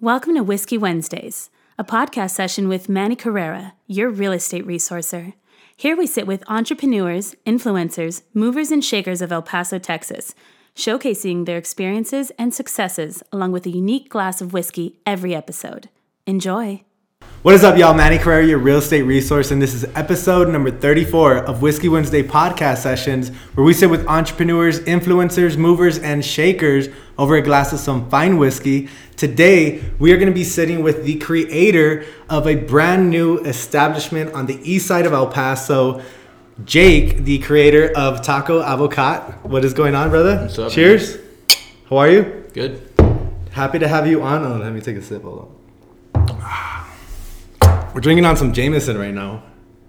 Welcome to Whiskey Wednesdays, a podcast session with Manny Carrera, your real estate resourcer. Here we sit with entrepreneurs, influencers, movers, and shakers of El Paso, Texas, showcasing their experiences and successes along with a unique glass of whiskey every episode. Enjoy. What is up, y'all? Manny Carrera, your real estate resource, and this is episode number 34 of Whiskey Wednesday podcast sessions, where we sit with entrepreneurs, influencers, movers, and shakers over a glass of some fine whiskey. Today, we are going to be sitting with the creator of a brand new establishment on the east side of El Paso, Jake, the creator of Taco Avocado. What is going on, brother? What's up, Cheers. How are you? Good. Happy to have you on. Oh, let me take a sip. Hold on. We're drinking on some Jameson right now,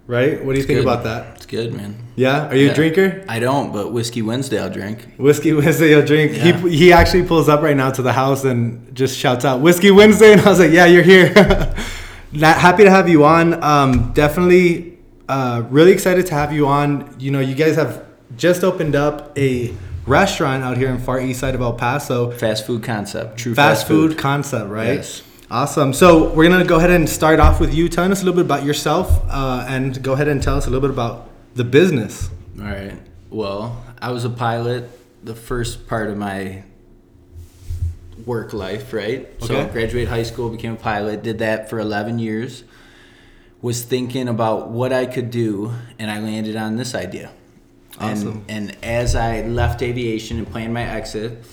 right? What do you think good. about that? It's good, man. Yeah, are you a drinker? I don't, but whiskey Wednesday I'll drink. Whiskey Wednesday, I'll drink. Yeah. He he actually pulls up right now to the house and just shouts out Whiskey Wednesday, and I was like, yeah, you're here. Happy to have you on. Um, definitely, uh, really excited to have you on. You know, you guys have just opened up a restaurant out here in far east side of El Paso. Fast food concept. True fast food concept, right? Yes. Awesome. So we're gonna go ahead and start off with you telling us a little bit about yourself, uh, and go ahead and tell us a little bit about the business. All right. Well, I was a pilot the first part of my work life, right? Okay. So graduated high school, became a pilot, did that for 11 years. Was thinking about what I could do, and I landed on this idea. Awesome. And, and as I left aviation and planned my exit,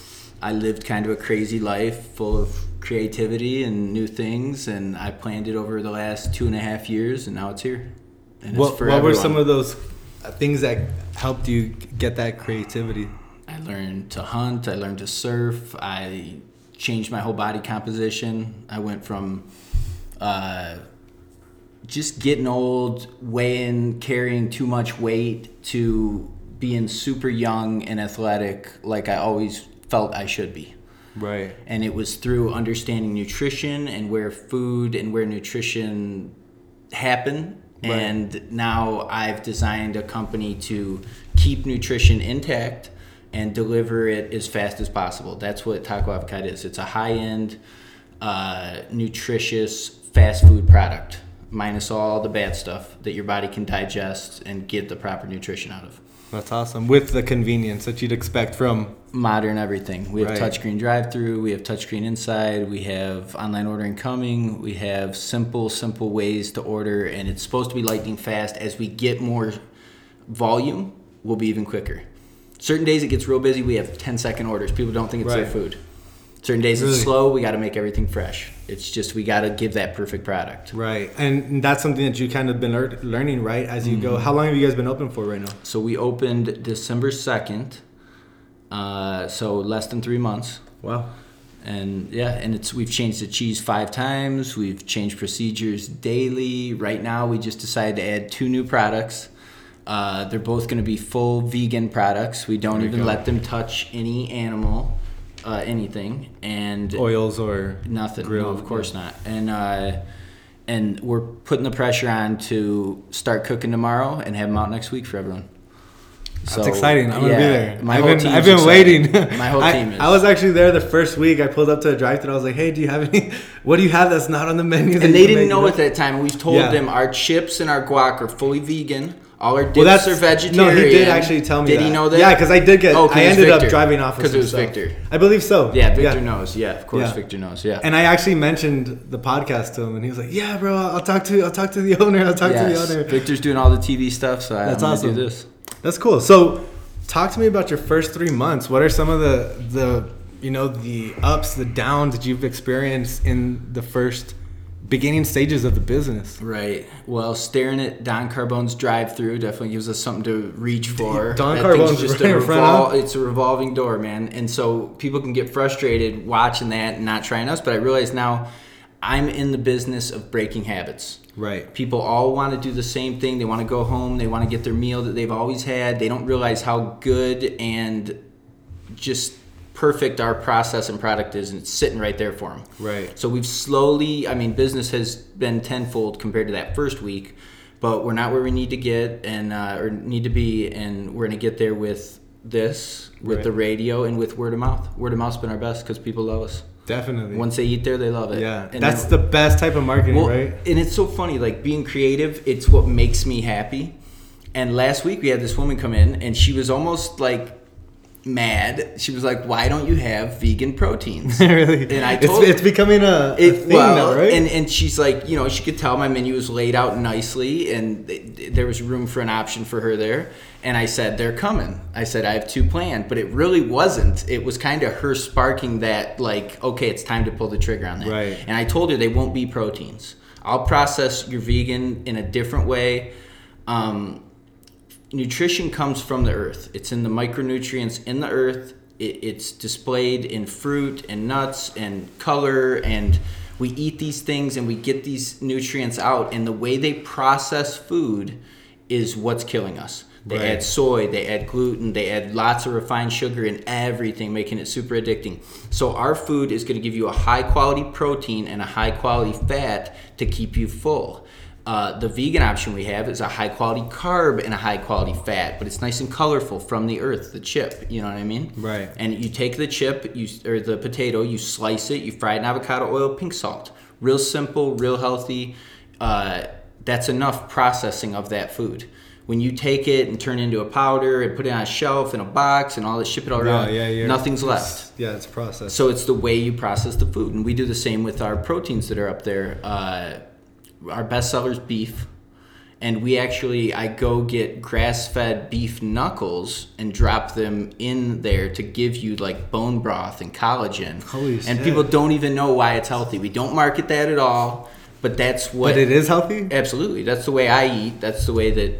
I lived kind of a crazy life full of creativity and new things, and I planned it over the last two and a half years, and now it's here. And it's What, for what were some of those uh, things that helped you get that creativity? I learned to hunt. I learned to surf. I changed my whole body composition. I went from uh, just getting old, weighing, carrying too much weight, to being super young and athletic, like I always felt I should be. Right. And it was through understanding nutrition and where food and where nutrition happen. Right. And now I've designed a company to keep nutrition intact and deliver it as fast as possible. That's what Taco Avocado is. It's a high end, uh, nutritious fast food product, minus all the bad stuff that your body can digest and get the proper nutrition out of. That's awesome. With the convenience that you'd expect from. modern everything. We have Right. touchscreen drive-through. We have touchscreen inside. We have online ordering coming. We have simple, simple ways to order, and it's supposed to be lightning fast. As we get more volume, we'll be even quicker. Certain days it gets real busy. We have 10-second orders. People don't think it's their food. Certain days Really? it's slow. We got to make everything fresh. It's just we got to give that perfect product. Right. And that's something that you kind of been lear- learning, right, as you Mm-hmm. go. How long have you guys been open for right now? So we opened December second. Uh, so less than three months. Wow. and yeah and it's we've changed the cheese five times we've changed procedures daily right now we just decided to add two new products uh, they're both going to be full vegan products we don't even go. let them touch any animal uh, anything and Oils or nothing grill, no of course not and uh, and we're putting the pressure on to start cooking tomorrow and have them out next week for everyone So, That's exciting. I'm gonna be there. My I've whole been, team's I've been excited. waiting. My whole I, team is. I was actually there the first week. I pulled up to a drive-thru. I was like, "Hey, do you have any? What do you have that's not on the menu?" and they didn't make?" know at that time. We've told Yeah. them our chips and our guac are fully vegan. All our dips Well, that's are vegetarian. No, he did actually tell me. Did that. he know that? Yeah, because I did get. Oh, I ended up driving off with because it was stuff. Victor. I believe so. Yeah, Victor knows. Yeah, of course, Yeah. Victor knows. Yeah. And I actually mentioned the podcast to him, and he was like, "Yeah, bro, I'll talk to I'll talk to the owner. I'll talk to the owner." Victor's doing all the TV stuff, so That's I'm awesome. do this. That's cool. So, talk to me about your first three months. What are some of the the you know the ups, the downs that you've experienced in the first beginning stages of the business? Right. Well, staring at Don Carbone's drive-through definitely gives us something to reach for. Don That Carbone's just right a revol- It's a revolving door, man, and so people can get frustrated watching that and not trying us. But I realize now, I'm in the business of breaking habits. Right. People all want to do the same thing. They want to go home. They want to get their meal that they've always had. They don't realize how good and just perfect our process and product is, and it's sitting right there for them. Right. So we've slowly, I mean, business has been tenfold compared to that first week, but we're not where we need to get and uh, or need to be, and we're gonna get there with this, with Right. the radio, and with word of mouth. Word of mouth's been our best because people love us. Definitely. Once they eat there, they love it. yeah, And that's then- the best type of marketing, well, right? And it's so funny, like being creative, it's what makes me happy. And last week we had this woman come in and she was almost like mad. She was like, Why don't you have vegan proteins? really, And I it's, told it's becoming a, a thing well, now, right? and, and she's like, you know, she could tell my menu was laid out nicely and th- there was room for an option for her there. And I said, they're coming. I said, I have two planned, but it really wasn't. It was kind of her sparking that, like, okay, it's time to pull the trigger on that. Right. And I told her they won't be proteins. I'll process your vegan in a different way. Um, nutrition comes from the earth. It's in the micronutrients in the earth. It, it's displayed in fruit and nuts and color, and we eat these things and we get these nutrients out. And the way they process food is what's killing us. They Right. add soy, they add gluten, they add lots of refined sugar in everything, making it super addicting. So our food is going to give you a high quality protein and a high quality fat to keep you full. Uh, the vegan option we have is a high quality carb and a high quality fat, but it's nice and colorful from the earth, the chip. You know what I mean? Right. And you take the chip, you or the potato, you slice it, you fry it in avocado oil, pink salt. Real simple, real healthy. Uh, that's enough processing of that food. When you take it and turn it into a powder and put it on a shelf in a box and all this, ship it all yeah, around, yeah, yeah. nothing's It's- left. Yeah, it's processed. So it's the way you process the food, and we do the same with our proteins that are up there. Uh, our best seller is beef, and we actually I go get grass-fed beef knuckles and drop them in there to give you like bone broth and collagen. Holy and shit. people don't even know why it's healthy. We don't market that at all, but that's what. but it is healthy. absolutely. That's the way I eat. That's the way that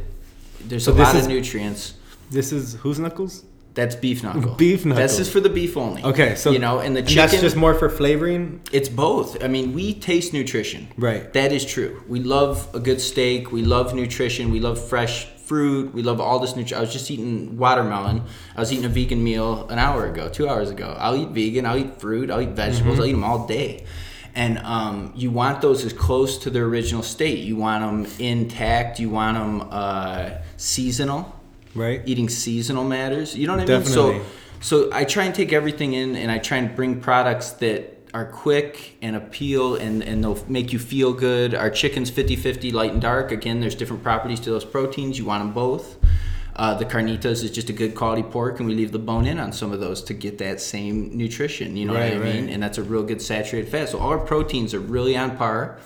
there's So a lot is- of nutrients. This is whose knuckles? That's beef knuckle. Beef knuckle. This is for the beef only. Okay, so you know, and the and chicken. that's just more for flavoring. It's both. I mean, we taste nutrition. Right. That is true. We love a good steak. We love nutrition. We love fresh fruit. We love all this nutrition. I was just eating watermelon. I was eating a vegan meal an hour ago, two hours ago. I'll eat vegan. I'll eat fruit. I'll eat vegetables. Mm-hmm. I'll eat them all day. And um, you want those as close to their original state. You want them intact. You want them uh, seasonal Right. eating seasonal matters. You know what I mean? So so I try and take everything in and I try and bring products that are quick and appeal and, and they'll make you feel good. Our chicken's 50-50 light and dark. Again, there's different properties to those proteins. You want them both. Uh, the carnitas is just a good quality pork, and we leave the bone in on some of those to get that same nutrition. You know Right, what I mean? right. And that's a real good saturated fat. So all our proteins are really on par,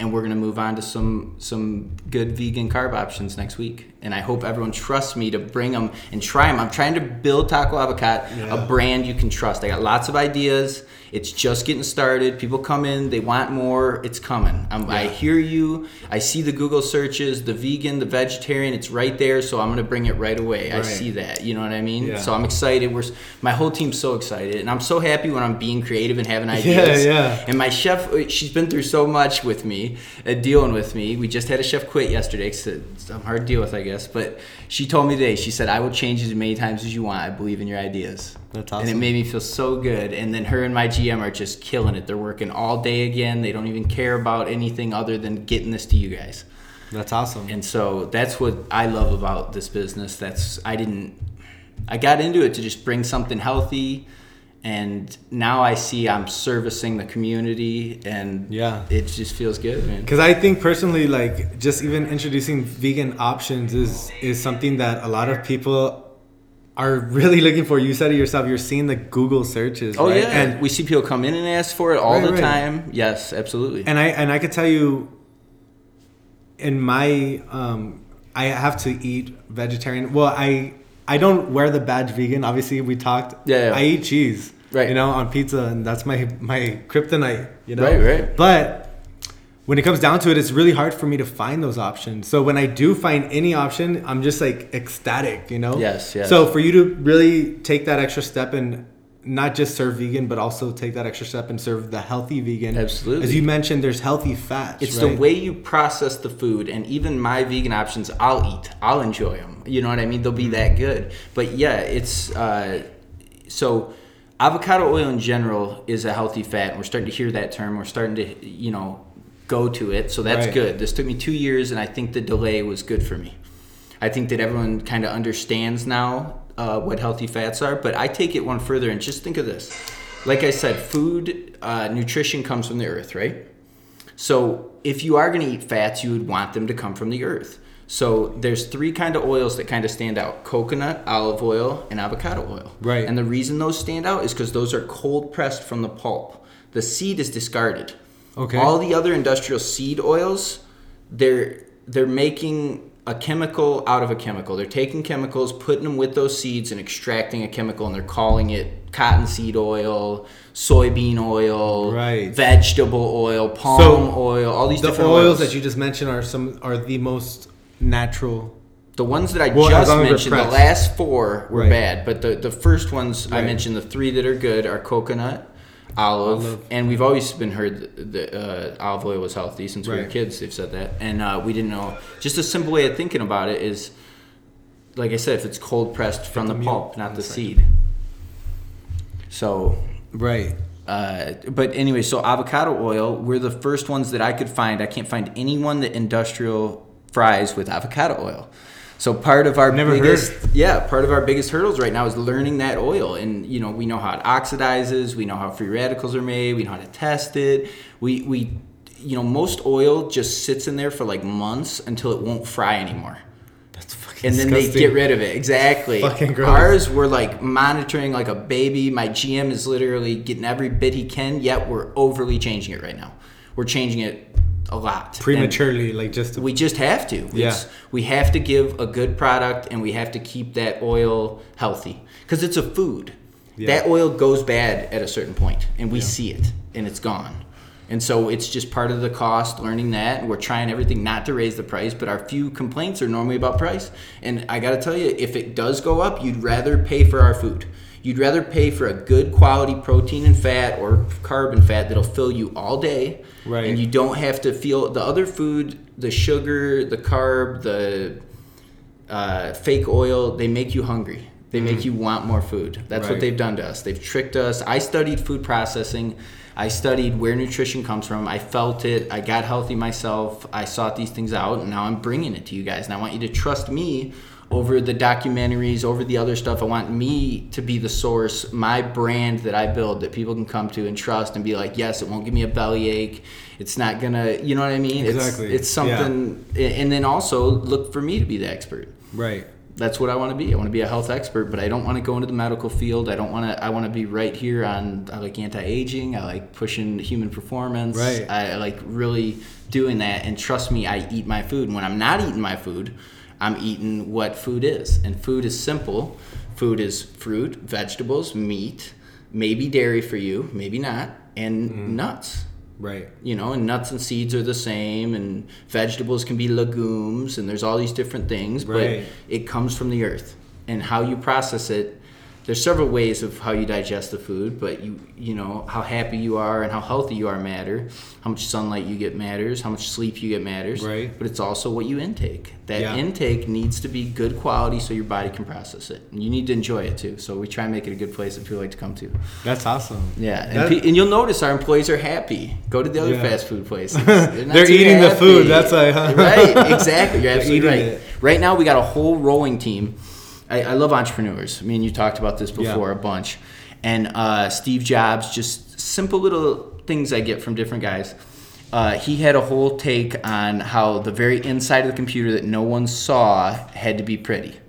and we're gonna move on to some some good vegan carb options next week. And I hope everyone trusts me to bring them and try them. I'm trying to build Taco Avocado, Yeah. a brand you can trust. I got lots of ideas. It's just getting started. People come in, they want more. It's coming. I'm, I hear you. I see the Google searches, the vegan, the vegetarian. It's right there, so I'm gonna bring it right away. I see that. You know what I mean? Yeah. So I'm excited. We're my whole team's so excited, and I'm so happy when I'm being creative and having ideas. yeah. yeah. And my chef, uh, she's been through so much with me, uh, dealing with me. We just had a chef quit yesterday, it's I'm hard to deal with, I guess. But she told me today, she said, "I will change it as many times as you want. I believe in your ideas." That's awesome. And it made me feel so good. And then her and my GM are just killing it. They're working all day again. They don't even care about anything other than getting this to you guys. That's awesome. And so that's what I love about this business. That's I didn't I got into it to just bring something healthy and now I see I'm servicing the community and Yeah. it just feels good, man. Because I think personally, like just even introducing vegan options is is something that a lot of people are really looking for. You said it yourself. You're seeing the Google searches. Oh right? yeah, and we see people come in and ask for it all Right, the right. time. Yes, absolutely. and I and I could tell you, in my um, I have to eat vegetarian. Well, I I don't wear the badge vegan. Obviously, we talked. Yeah, yeah. I eat cheese. Right. You know, on pizza, and that's my my kryptonite. You know. Right, right. But when it comes down to it, it's really hard for me to find those options. So when I do find any option, I'm just like ecstatic. You know. Yes, yes. So for you to really take that extra step and not just serve vegan, but also take that extra step and serve the healthy vegan. Absolutely. As you mentioned, there's healthy fats. It's right? the way you process the food, and even my vegan options, I'll eat. I'll enjoy them. You know what I mean? They'll be that good. But yeah, it's uh, so avocado oil in general is a healthy fat. and We're starting to hear that term. We're starting to you know go to it. So that's Right. good. This took me two years, and I think the delay was good for me. I think that everyone kind of understands now uh, what healthy fats are, but I take it one further and just think of this. Like I said, food, uh, nutrition comes from the earth, right? So if you are going to eat fats, you would want them to come from the earth. So there's three kind of oils that kind of stand out: coconut, olive oil, and avocado oil. Right. And the reason those stand out is because those are cold pressed from the pulp. The seed is discarded. Okay. All the other industrial seed oils, they're they're making a chemical out of a chemical. They're taking chemicals, putting them with those seeds, and extracting a chemical, and they're calling it cottonseed oil, soybean oil, Right. vegetable oil, palm So, oil, all these The different oils oils. that you just mentioned are some are the most natural. The ones that I Well, just long as they're mentioned, the last four were Right. bad, but the, the first ones I mentioned, the three that are good are coconut, olive, Olive. and we've always been heard that the, uh, olive oil was healthy since we were kids. They've said that, and uh, we didn't know. Just a simple way of thinking about it is, like I said, if it's cold pressed from the the pulp, not the seed. So Right. uh, but anyway, so avocado oil, we're the first ones that I could find. I can't find anyone that industrial fries with avocado oil. So part of our Never heard. biggest, yeah, part of our biggest hurdles right now is learning that oil, and you know we know how it oxidizes, we know how free radicals are made, we know how to test it. We we, you know, most oil just sits in there for like months until it won't fry anymore That's fucking and then they get rid of it. Exactly. Fucking gross. Ours, we're like monitoring like a baby. My GM is literally getting every bit he can. Yet we're overly changing it right now. We're changing it a lot And prematurely, like just to, we just have to. Yeah. It's- we have to give a good product, and we have to keep that oil healthy because it's a food. Yeah. That oil goes bad at a certain point, and we Yeah. see it, and it's gone. And so it's just part of the cost learning that. We're trying everything not to raise the price, but our few complaints are normally about price. And I got to tell you, if it does go up, you'd rather pay for our food. You'd rather pay for a good quality protein and fat or carb and fat that'll fill you all day. Right. And you don't have to feel the other food, the sugar, the carb, the uh, fake oil, they make you hungry. They make you want more food. That's Right. what they've done to us. They've tricked us. I studied food processing. I studied where nutrition comes from. I felt it. I got healthy myself. I sought these things out, and now I'm bringing it to you guys. And I want you to trust me over the documentaries, over the other stuff. I want me to be the source, my brand that I build that people can come to and trust and be like, yes, it won't give me a bellyache. It's not gonna, you know what I mean? Exactly. It's, it's Yeah. something, and then also look for me to be the expert right. that's what I want to be. I want to be a health expert, but I don't want to go into the medical field. I don't want to. I want to be right here on. I like anti-aging. I like pushing human performance. Right. I, I like really doing that. And trust me, I eat my food. And when I'm not eating my food, I'm eating what food is. And food is simple. Food is fruit, vegetables, meat, maybe dairy for you, maybe not, and Mm-hmm. nuts Right. you know, and nuts and seeds are the same, and vegetables can be legumes, and there's all these different things, Right. but it comes from the earth. And how you process it, there's several ways of how you digest the food, but you you know how happy you are and how healthy you are matter. How much sunlight you get matters. How much sleep you get matters. Right. But it's also what you intake. That Yeah. intake needs to be good quality so your body can process it. And you need to enjoy it too. So we try and make it a good place that people like to come to. That's awesome. Yeah, and, pe- and you'll notice our employees are happy. Go to the other Yeah. fast food places. They're, not They're eating the food, that's huh? right, exactly. You're absolutely right. it. Right now, we got a whole rolling team. I, I love entrepreneurs. I mean, you talked about this Yeah. before a bunch. And uh, Steve Jobs, just simple little things I get from different guys. Uh, he had a whole take on how the very inside of the computer that no one saw had to be pretty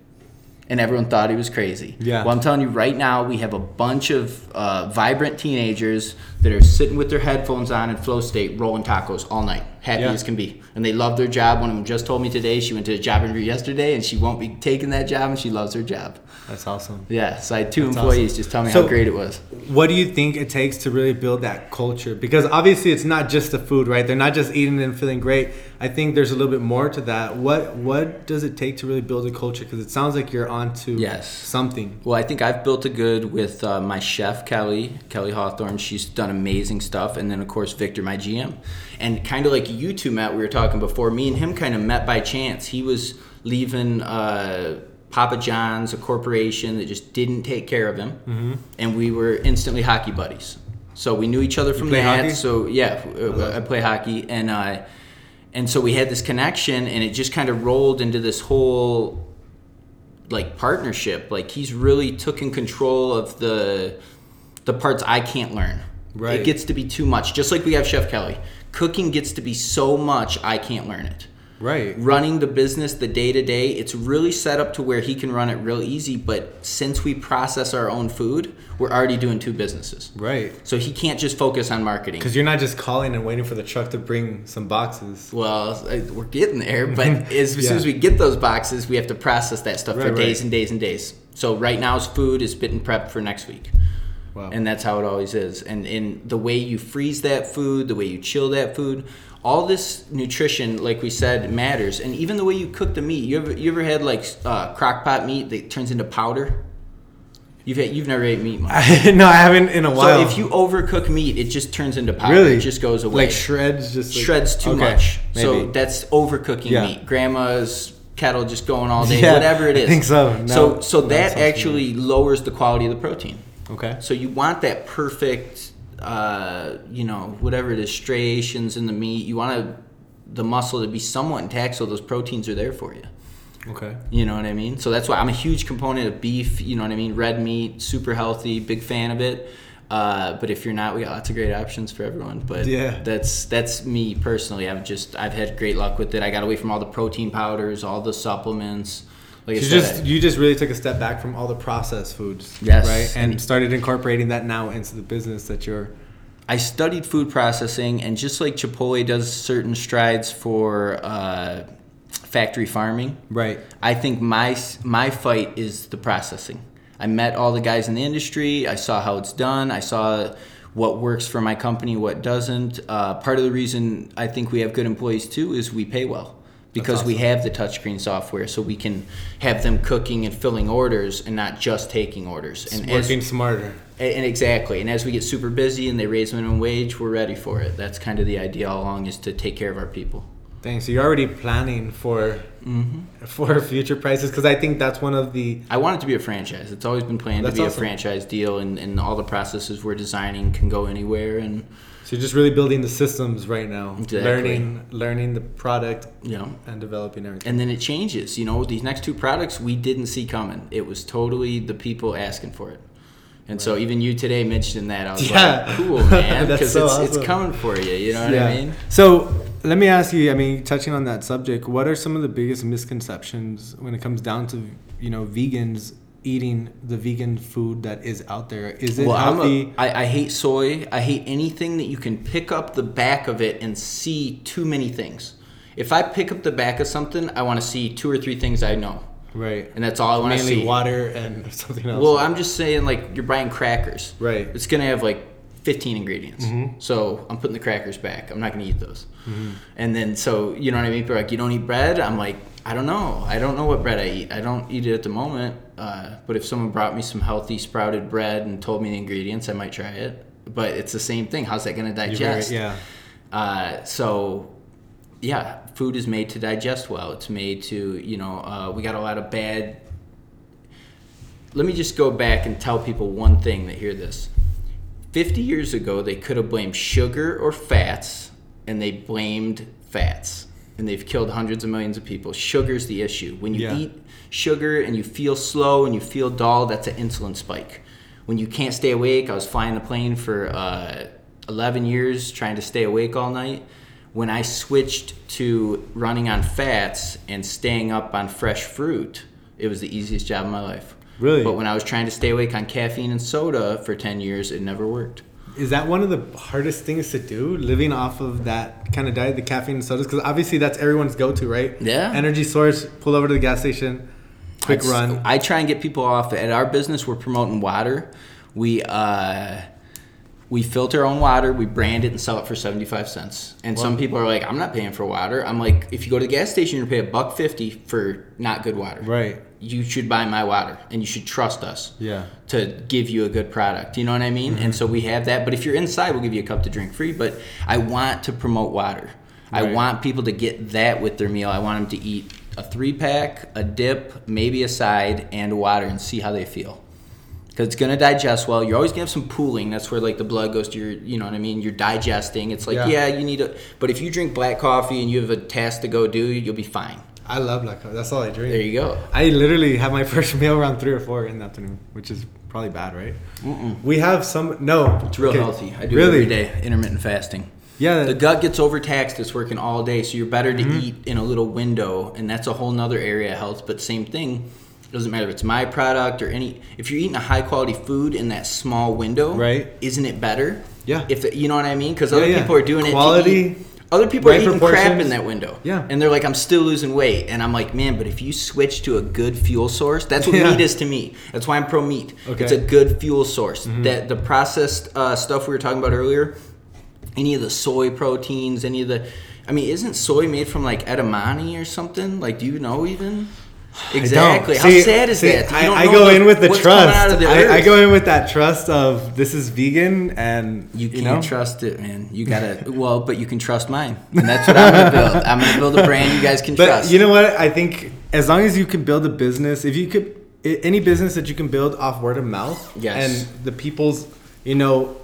and everyone thought he was crazy. Yeah. Well, I'm telling you right now, we have a bunch of uh, vibrant teenagers that are sitting with their headphones on in flow state, rolling tacos all night, happy Yeah. as can be, and they love their job. One of them just told me today she went to a job interview yesterday, and she won't be taking that job, and she loves her job. That's awesome. Yeah. So I had two That's employees awesome. just tell me So- how great it was. What do you think it takes to really build that culture? Because obviously it's not just the food, right? They're not just eating and feeling great. I think there's a little bit more to that. What what does it take to really build a culture? Because it sounds like you're onto Yes. something. Well, I think I've built a good with uh, my chef Kelly, Kelly Hawthorne. She's done amazing stuff, and then of course Victor, my GM, and kind of like you two met. We were talking before. Me and him kind of met by chance. He was leaving uh, Papa John's, a corporation that just didn't take care of him, Mm-hmm. and we were instantly hockey buddies. So we knew each other from that. hockey? So yeah, uh, I play hockey, and uh, and so we had this connection, and it just kind of rolled into this whole like partnership. Like he's really taken control of the the parts I can't learn. Right. It gets to be too much. Just like we have Chef Kelly. Cooking gets to be so much I can't learn it. Right. Running the business, the day to day, it's really set up to where he can run it real easy. But since we process our own food, we're already doing two businesses. Right. So he can't just focus on marketing. Because you're not just calling and waiting for the truck to bring some boxes. Well, we're getting there, but as, as soon as we get those boxes, we have to process that stuff Right, for right. days and days and days. So right now's food is bit and prep for next week. Wow. And that's how it always is. And in the way you freeze that food, the way you chill that food, all this nutrition, like we said, matters. And even the way you cook the meat. You ever you ever had like uh, crock pot meat that turns into powder? You've had, you've never ate meat. Mike. no, I haven't in a while. So if you overcook meat, it just turns into powder. really It just goes away like shreds, just like- shreds too Okay, much. So that's overcooking Yeah. meat. Grandma's kettle just going all day, Yeah, whatever it is. I think so. No, so so that that actually lowers the quality of the protein. Okay. So you want that perfect, uh, you know, whatever it is, striations in the meat. You want to, the muscle to be somewhat intact, so those proteins are there for you. Okay. You know what I mean? So that's why I'm a huge component of beef. You know what I mean? Red meat, super healthy, big fan of it. Uh, but if you're not, we got lots of great options for everyone. But Yeah. that's that's me personally. I've just I've had great luck with it. I got away from all the protein powders, all the supplements. Like You just you just really took a step back from all the processed foods, Yes. right? And And- started incorporating that now into the business that you're. I studied food processing, and just like Chipotle does certain strides for uh, factory farming, Right. I think my my fight is the processing. I met all the guys in the industry. I saw how it's done. I saw what works for my company, what doesn't. Uh, part of the reason I think we have good employees too is we pay well because we have the touchscreen software, so we can have them cooking and filling orders and not just taking orders. It's And as, working smarter. and and exactly, and as we get super busy and they raise minimum wage, we're ready for it. That's kind of the idea all along is to take care of our people. Thanks. so you're already planning for Mm-hmm. for future prices because I think that's one of the I want it to be a franchise. It's always been planned That's to be awesome. a franchise deal, and, and all the processes we're designing can go anywhere. And so you're just really building the systems right now, Exactly. learning learning the product know, and developing everything. and then it changes. You know, these next two products we didn't see coming. It was totally the people asking for it. And so even you today mentioned that I was Yeah. like, cool, man, because so it's, awesome. it's coming for you. You know what I mean? So let me ask you. I mean, touching on that subject, what are some of the biggest misconceptions when it comes down to you know vegans eating the vegan food that is out there? Is it Well, healthy? a, I, I hate soy. I hate anything that you can pick up the back of it and see too many things. If I pick up the back of something, I want to see two or three things I know, right. and that's all I want to Mainly see. water and something else. Well, I'm just saying, like you're buying crackers. Right. It's gonna have like 15 ingredients. Mm-hmm. So I'm putting the crackers back. I'm not gonna eat those. And then so you know what I mean? People are like, you don't eat bread. I'm like, I don't know. I don't know what bread I eat. I don't eat it at the moment. Uh, but if someone brought me some healthy sprouted bread and told me the ingredients, I might try it. But it's the same thing. How's that gonna You're very- digest? yeah. Uh, so, yeah, food is made to digest well. It's made to, you know, uh, we got a lot of bad. Let me just go back and tell people one thing that hear this. 50 years ago, they could have blamed sugar or fats, and they blamed fats. And they've killed hundreds of millions of people. Sugar's the issue. When you Yeah. eat sugar and you feel slow and you feel dull, that's an insulin spike. When you can't stay awake, I was flying the plane for uh, 11 years trying to stay awake all night. When I switched to running on fats and staying up on fresh fruit, it was the easiest job of my life. Really? But when I was trying to stay awake on caffeine and soda for 10 years, it never worked. Is that one of the hardest things to do? Living off of that kind of diet, the caffeine and sodas, because obviously that's everyone's go-to, right? Yeah. Energy source. Pull over to the gas station. Quick run. I try and get people off. At our business, we're promoting water. We uh, we filter our own water. We brand it and sell it for seventy five cents. And some people are like, "I'm not paying for water." I'm like, "If you go to the gas station, you're gonna pay a buck fifty for not good water. Right. You should buy my water, and you should trust us." Yeah. to give you a good product. You know what I mean? And so we have that. But if you're inside, we'll give you a cup to drink free. But I want to promote water. I want people to get that with their meal. I want them to eat a three pack, a dip, maybe a side, and water and see how they feel. Because it's going to digest well. You're always going to have some pooling. That's where like the blood goes to your, you know what I mean? You're digesting. It's like, Yeah. yeah, you need a, but if you drink black coffee and you have a task to go do, you'll be fine. I love black coffee. That's all I drink. There you go. I literally have my first meal around three or four in the afternoon, which is probably bad, right? Mm-mm. We have some. No, It's real okay. healthy. I do really? it every day. Intermittent fasting. Yeah, The gut gets overtaxed. It's working all day, so you're better Mm-hmm. to eat in a little window, and that's a whole nother area of health. But same thing. It Doesn't matter if it's my product or any. If you're eating a high quality food in that small window, Right. Isn't it better? Yeah. If you know what I mean, because Yeah, other yeah. people are doing it. Quality, To eat, other people are eating crap in that window. Yeah. And they're like, I'm still losing weight, and I'm like, man, but if you switch to a good fuel source, that's what Yeah. meat is to me. That's why I'm pro meat. Okay. It's a good fuel source. Mm-hmm. That the processed uh, stuff we were talking about earlier any of the soy proteins, any of the. I mean, isn't soy made from like edamame or something? Like, do you know even? Exactly. How See- sad is see, that? I, don't I go the- in with the trust. the I, I go in with that trust of this is vegan and You you, can't know. trust it, man. You gotta. well, but you can trust mine, and that's what I'm gonna build. I'm gonna build a brand you guys can But trust. you know what? I think as long as you can build a business, if you could, any business that you can build off word of mouth, Yes. and the people's, you know,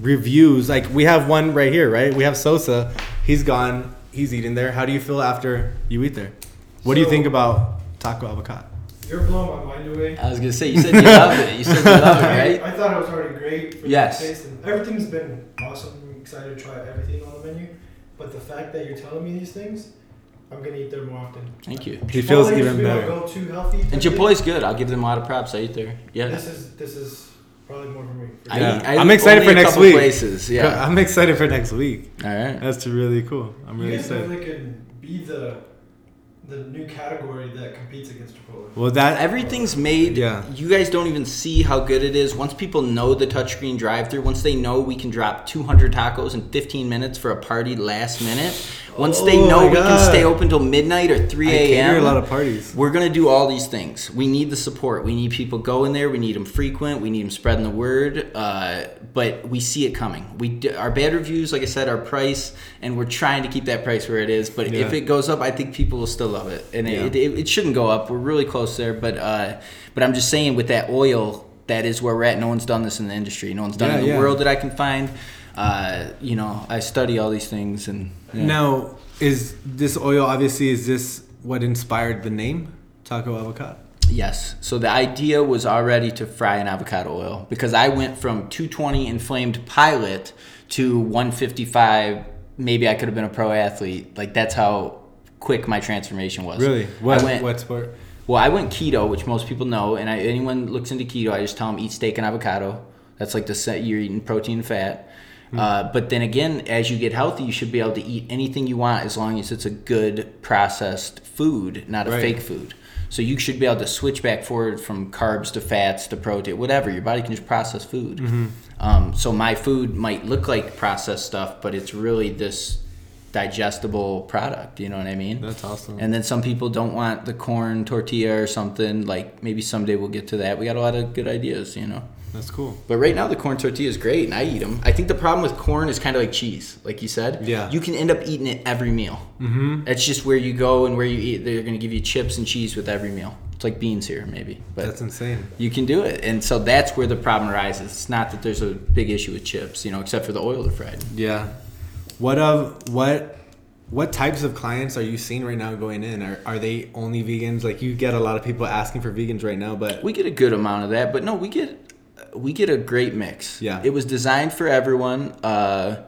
reviews. Like we have one right here, right? We have Sosa. He's gone. He's eating there. How do you feel after you eat there? What do you think about taco avocado? You're blowing my mind away. I was gonna say you said you love it. You said you love it, right? I thought it was already great for Yes. the taste, and everything's been awesome. I'm excited to try everything on the menu. But the fact that you're telling me these things, I'm gonna eat there more often. Thank you. He feels even to be my better. Go-to healthy. And. Chipotle's good. I'll give them a lot of props. I eat there. Yeah. This is this is probably more for me. For I Yeah. eat- I I'm excited for a next week. Places. Yeah. I'm excited for next week. All right. That's really cool. I'm really you guys excited. really could be the the new category that competes against Chipotle. Well, that Everything's made. Yeah. You guys don't even see how good it is. Once people know the touchscreen drive-through, once they know we can drop 200 tacos in 15 minutes for a party last minute, once they Oh know my we can stay open till midnight or 3 I cater a.m. a lot of parties. We're gonna do all these things. We need the support. We need people going there. We need them frequent. We need them spreading the word. Uh, but we see it coming. We our bad reviews, like I said, our price, and we're trying to keep that price where it is. But Yeah. if it goes up, I think people will still love it, and Yeah. it, it, it shouldn't go up. We're really close there. But uh, but I'm just saying, with that oil, that is where we're at. No one's done this in the industry. No one's done Yeah, it in the world that I can find. Uh, you know, I study all these things, and yeah. Now, is this oil obviously is this what inspired the name Taco Avocado? Yes. So the idea was already to fry an avocado oil because I went from 220 inflamed pilot to 155. Maybe I could have been a pro athlete. Like that's how quick my transformation was. Really? What went, what sport? Well, I went keto, which most people know, and I, anyone looks into keto, I just tell them eat steak and avocado. That's like the set you're eating protein and fat. Uh, but then again, as you get healthy, you should be able to eat anything you want as long as it's a good processed food, not a Right. fake food. So you should be able to switch back forward from carbs to fats to protein, whatever. Your body can just process food. Mm-hmm. Um, so my food might look like processed stuff, but it's really this digestible product. You know what I mean? That's awesome. And then some people don't want the corn tortilla or something. Like maybe someday we'll get to that. We got a lot of good ideas, you know. That's cool. But right now the corn tortilla is great, and I eat them. I think the problem with corn is kind of like cheese, like you said. Yeah. You can end up eating it every meal. Mm-hmm. That's just where you go and where you eat. They're going to give you chips and cheese with every meal. It's like beans here, maybe. But That's insane. you can do it, and so that's where the problem arises. It's not that there's a big issue with chips, you know, except for the oil they're fried. Yeah. What of what what types of clients are you seeing right now going in? Are are they only vegans? Like you get a lot of people asking for vegans right now, but We get a good amount of that, but no, we get we get a great mix. Yeah. it was designed for everyone. Uh,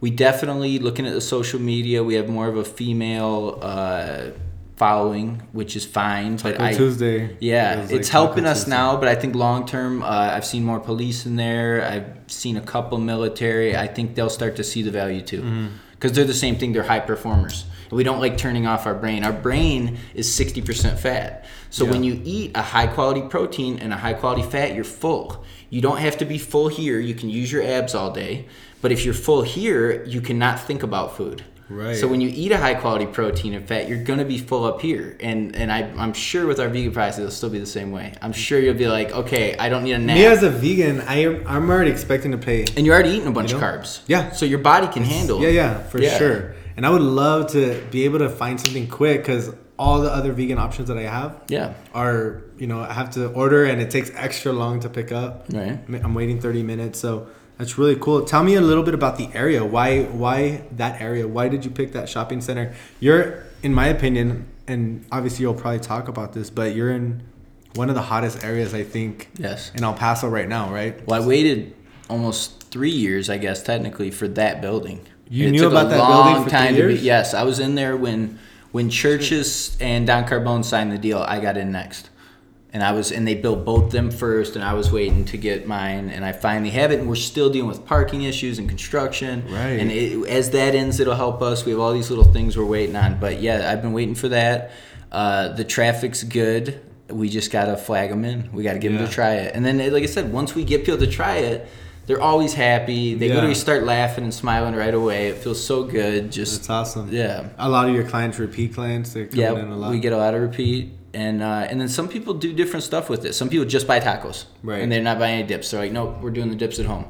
we definitely looking at the social media. We have more of a female uh, following, which is fine. But Taco I, Tuesday. yeah, It it's like helping Taco us Tuesday. now. But I think long term, uh, I've seen more police in there. I've seen a couple military. I think they'll start to see the value too, Mm-hmm. because they're the same thing. They're high performers. We don't like turning off our brain. Our brain is sixty percent fat. So when you eat a high quality protein and a high quality fat, you're full. You don't have to be full here. You can use your abs all day. But if you're full here, you cannot think about food. Right. So when you eat a high quality protein and fat, you're gonna be full up here. And and I, I'm sure with our vegan prices, it'll still be the same way. I'm sure you'll be like, okay, I don't need a nap. me as a vegan, I am I'm already expecting to pay. and you're already eating a bunch You know? of carbs. Yeah. So your body can handle. Yeah, yeah, for Yeah. sure. And I would love to be able to find something quick because all the other vegan options that I have Yeah. are, you know, I have to order and it takes extra long to pick up. Right. I'm waiting 30 minutes, so that's really cool. Tell me a little bit about the area. Why why that area? Why did you pick that shopping center? You're in my opinion, and obviously you'll probably talk about this, but you're in one of the hottest areas I think Yes. in El Paso right now, right? Well, I waited almost three years, I guess, technically, for that building. You It knew about that building for to years? be. Yes, I was in there when when Church's and Don Carbone signed the deal. I got in next, and I was and they built both them first, and I was waiting to get mine, and I finally have it. And we're still dealing with parking issues and construction. Right. And it, as that ends, it'll help us. We have all these little things we're waiting on. But yeah, I've been waiting for that. Uh, the traffic's good. We just gotta flag them in. We gotta give them to try it. And then, like I said, once we get people to try it, they're always happy. They Yeah. literally start laughing and smiling right away. It feels so good. Just That's awesome. yeah, A lot of your clients, repeat clients, they're coming in a yeah. lot. We get a lot of repeat, and uh, and then some people do different stuff with it. Some people just buy tacos, Right. And they're not buying any dips. They're like, nope, we're doing the dips at home.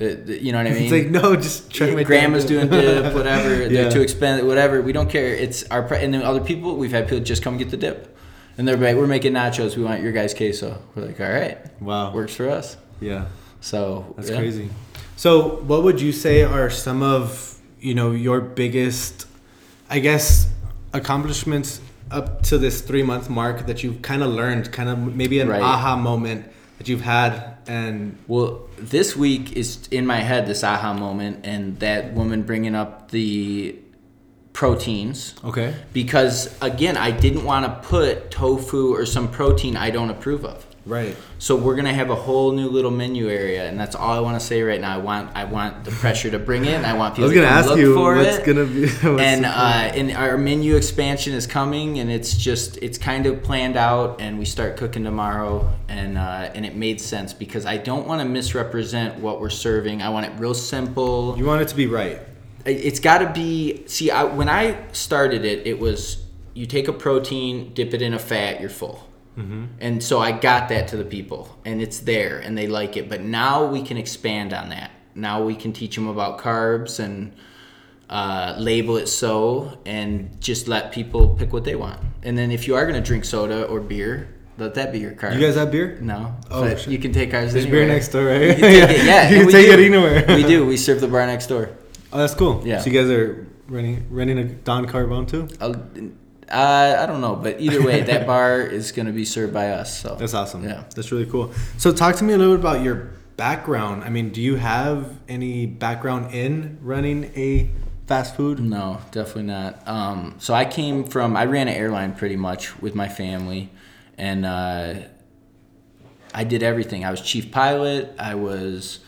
Uh, you know what I mean? it's like no, just try Yeah, my grandma's doing dip, whatever. Yeah. They're too expensive, whatever. We don't care. It's our pri- and then other people. We've had people just come get the dip, and they're like, "We're making nachos. We want your guys' queso." We're like, "All right, Wow. works for us." Yeah. So That's yeah. crazy. So, what would you say are some of you know your biggest, I guess, accomplishments up to this three month mark that you've kind of learned, kind of maybe an Right. aha moment that you've had, and Well, this week is in my head this aha moment, and that woman bringing up the proteins okay, because again, I didn't want to put tofu or some protein I don't approve of. Right, So we're gonna have a whole new little menu area, and that's all I want to say right now. I want I want the pressure to bring in. I want people. I was gonna come ask look you for what's it. gonna be, what's and uh, and our menu expansion is coming, and it's just it's kind of planned out, and we start cooking tomorrow, and uh, and it made sense because I don't want to misrepresent what we're serving. I want it real simple. you want it to be right, It- It's got to be. See, I, when I started it, it was you take a protein, dip it in a fat, you're full. And so I got that to the people, and it's there, and they like it. But now we can expand on that. Now we can teach them about carbs and uh, label it so, and just let people pick what they want. And then if you are going to drink soda or beer, let that be your carb. You guys have beer? No. Oh, but shit. you can take ours There's anywhere. beer next door, right? You can take it, yeah. you can take do. it anywhere. we do. We serve the bar next door. Oh, that's cool. Yeah. So you guys are running running a Don Carbone too. Uh, uh, I don't know, but either way, that bar is going to be served by us. So That's awesome. Yeah. That's really cool. So talk to me a little bit about your background. I mean, do you have any background in running a fast food? No, definitely not. Um, so I came from I ran an airline pretty much with my family, and uh, I did everything. I was chief pilot. I was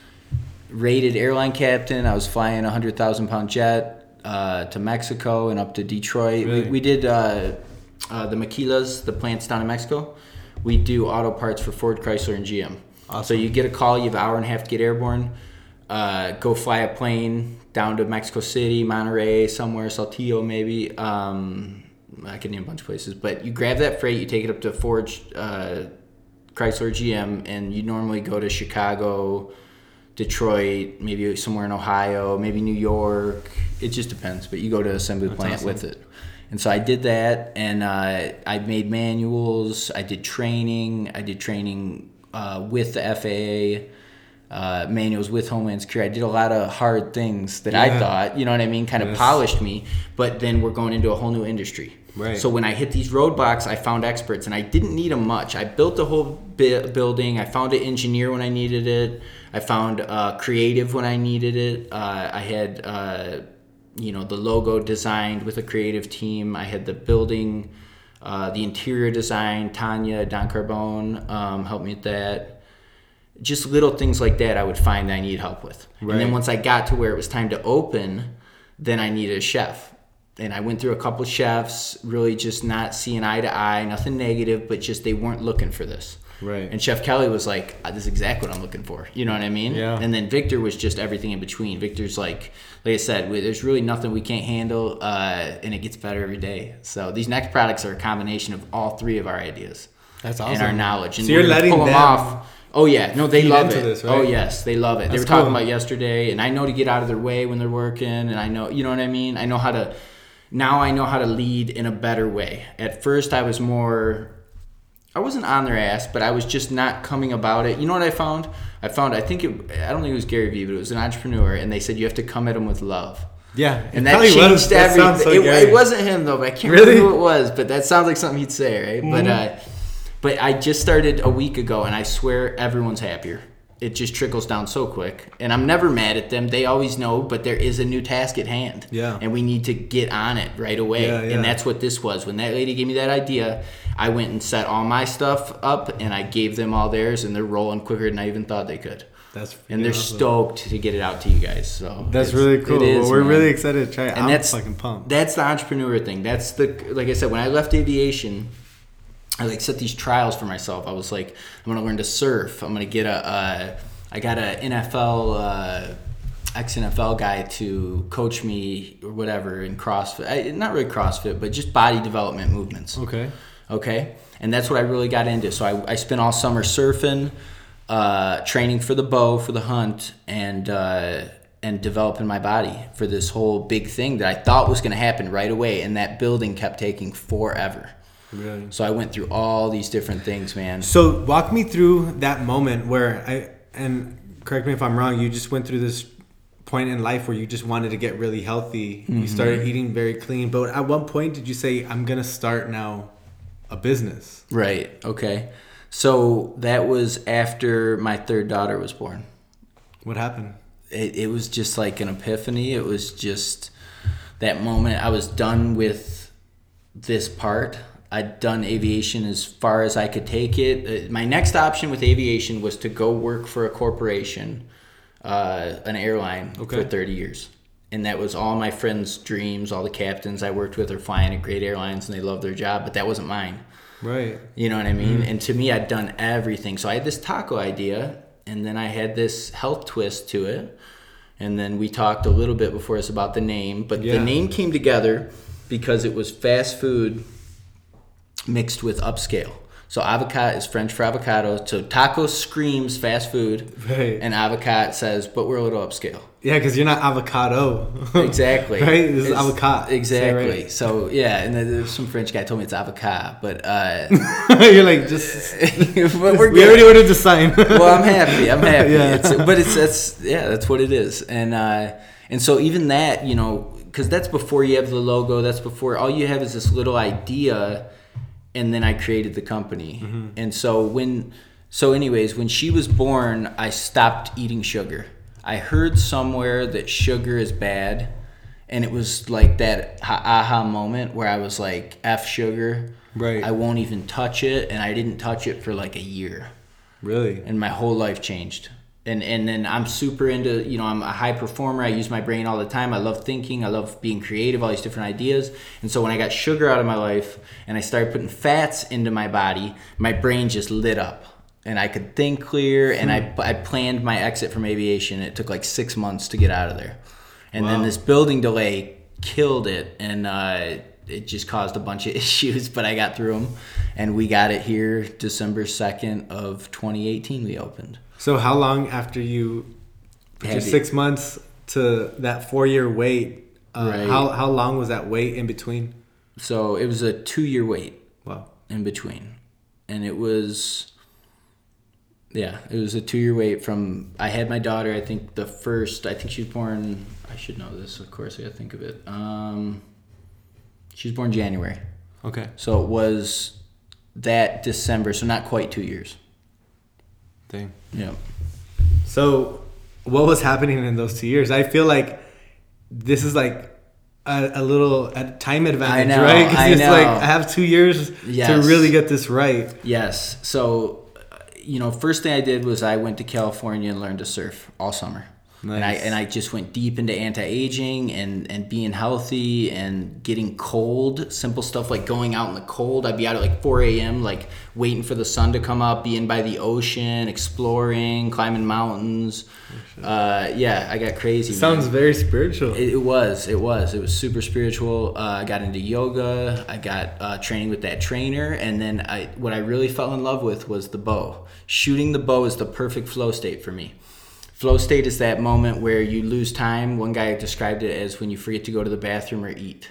rated airline captain. I was flying a hundred thousand pound jet uh, to Mexico and up to Detroit. Really? We, we did uh, uh, the Maquilas, the plants down in Mexico. We do auto parts for Ford, Chrysler, and GM. So you get a call. You have an hour and a half to get airborne. Uh, go fly a plane down to Mexico City, Monterrey, somewhere, Saltillo, maybe. Um, I can name a bunch of places, but you grab that freight, you take it up to Ford, uh, Chrysler, GM, and you normally go to Chicago, Detroit, maybe somewhere in Ohio, maybe New York. It just depends, but you go to assembly plant awesome. with it. And so I did that, and uh, I made manuals. I did training. I did training uh, with the FAA. Uh, manuals with Homeland Security. I did a lot of hard things that I thought, you know what I mean, kind of Yes. polished me. But then we're going into a whole new industry. Right. So when I hit these roadblocks, I found experts, and I didn't need them much. I built the whole bi- building. I found an engineer when I needed it. I found uh, creative when I needed it. Uh, I had, uh, you know, the logo designed with a creative team. I had the building, uh, the interior design. Tanya Don Carbone um, helped me with that. Just little things like that, I would find that I need help with. And then once I got to where it was time to open, then I needed a chef. And I went through a couple chefs, really just not seeing eye to eye, nothing negative, but just they weren't looking for this. Right. And Chef Kelly was like, "Uh, "This is exactly what I'm looking for." You know what I mean? Yeah. And then Victor was just everything in between. Victor's like, like I said, we- there's really nothing we can't handle, uh, and it gets better every day. So these next products are a combination of all three of our ideas. That's awesome. And our knowledge. And So you're letting pull them off. Oh yeah, no, they love it. this, Oh yes, they love it. they That's were talking cool. about yesterday, and I know to get out of their way when they're working, and I know, you know what I mean. I know how to. Now I know how to lead in a better way. At first, I was more. I wasn't on their ass, but I was just not coming about it. You know what I found? I found I think it. I don't think it was Gary Vee, but it was an entrepreneur, and they said you have to come at them with love. Yeah, and that changed was. That everything. so it, it wasn't him though, but I can't Really? remember who it was. But that sounds like something he'd say, right? But Mm-hmm. uh, but I just started a week ago, and I swear everyone's happier. It just trickles down so quick, and I'm never mad at them. They always know, but there is a new task at hand, Yeah. and we need to get on it right away. Yeah, yeah. And that's what this was. When that lady gave me that idea, I went and set all my stuff up, and I gave them all theirs, and they're rolling quicker than I even thought they could. That's And they're awesome. stoked to get it out to you guys. So That's really cool. Is, well, we're man. really excited to try it. And I'm that's fucking pumped. That's the entrepreneur thing. That's the like I said when I left aviation, I like set these trials for myself. I was like, I'm gonna learn to surf. I'm gonna get a. Uh, I got a NFL. Uh, Ex NFL guy to coach me or whatever in CrossFit. I, not really CrossFit, but just body development movements. okay. Okay. And that's what I really got into. So I, I spent all summer surfing, uh, training for the bow, for the hunt, and uh, and developing my body for this whole big thing that I thought was going to happen right away. And that building kept taking forever. Really. So I went through all these different things, man. So walk me through that moment where I and correct me if I'm wrong. You just went through this point in life where you just wanted to get really healthy. You mm-hmm. started eating very clean, but at one point did you say, "I'm gonna start now a business"? Right. Okay. So that was after my third daughter was born. What happened? it, it was just like an epiphany. It was just that moment. I was done with this part. I'd done aviation as far as I could take it. Uh, My next option with aviation was to go work for a corporation, uh, an airline, Okay. for 30 years. And that was all my friends' dreams. All the captains I worked with are flying at great airlines and they love their job, but that wasn't mine. Right. You know what I mean? And to me, I'd done everything. So I had this taco idea, and then I had this health twist to it. And then we talked a little bit before us about the name, but Yeah. the name came together because it was fast food mixed with upscale. So avocado is French for avocado. So taco screams fast food, Right. and avocado says, but we're a little upscale. Yeah, because you're not avocado. Exactly. right. This is It's- avocado. Exactly. right? So yeah, and then there's some French guy told me it's avocado, but uh, you're like just. but we're we already ordered the sign. well, I'm happy. I'm happy. Yeah. It's, but it's that's yeah, that's what it is. And uh, and so even that, you know, because that's before you have the logo. That's before all you have is this little idea, and then I created the company. Mm-hmm. And so when so anyways, when she was born, I stopped eating sugar. I heard somewhere that sugar is bad. And it was like that aha moment where I was like, "F sugar, Right. I won't even touch it." And I didn't touch it for like a year really. and my whole life changed. And and then I'm super into you know I'm a high performer. I use my brain all the time. I love thinking. I love being creative. All these different ideas. And so when I got sugar out of my life and I started putting fats into my body, my brain just lit up. And I could think clear. And I I planned my exit from aviation. It took like six months to get out of there. And then this building delay killed it. And uh, it just caused a bunch of issues, but I got through them, and we got it here December second of 2018. We opened. So how long after you just six months to that four year wait? Uh, Right. How how long was that wait in between? So it was a two year wait Wow. in between, and it was. Yeah, it was a two year wait from I had my daughter. I think the first. I think she was born. I should know this, of course. I got to think of it. Um, she was born January, Okay. so it was that December. So not quite two years. Dang. Yeah. So, what was happening in those two years? I feel like this is like a, a little a time advantage, know, right? Because it's like. I have two years Yes. to really get this right. Yes. So, uh, you know, first thing I did was I went to California and learned to surf all summer. And I and I just went deep into anti-aging and and being healthy and getting cold. Simple stuff like going out in the cold. I'd be out at like 4 a.m. like waiting for the sun to come up, being by the ocean, exploring, climbing mountains. Uh, yeah, I got crazy. man. Sounds very spiritual. It, it was. It was. It was super spiritual. Uh, I got into yoga. I got uh, training with that trainer, and then I what I really fell in love with was the bow. Shooting the bow is the perfect flow state for me. Flow state is that moment where you lose time. One guy described it as when you forget to go to the bathroom or eat.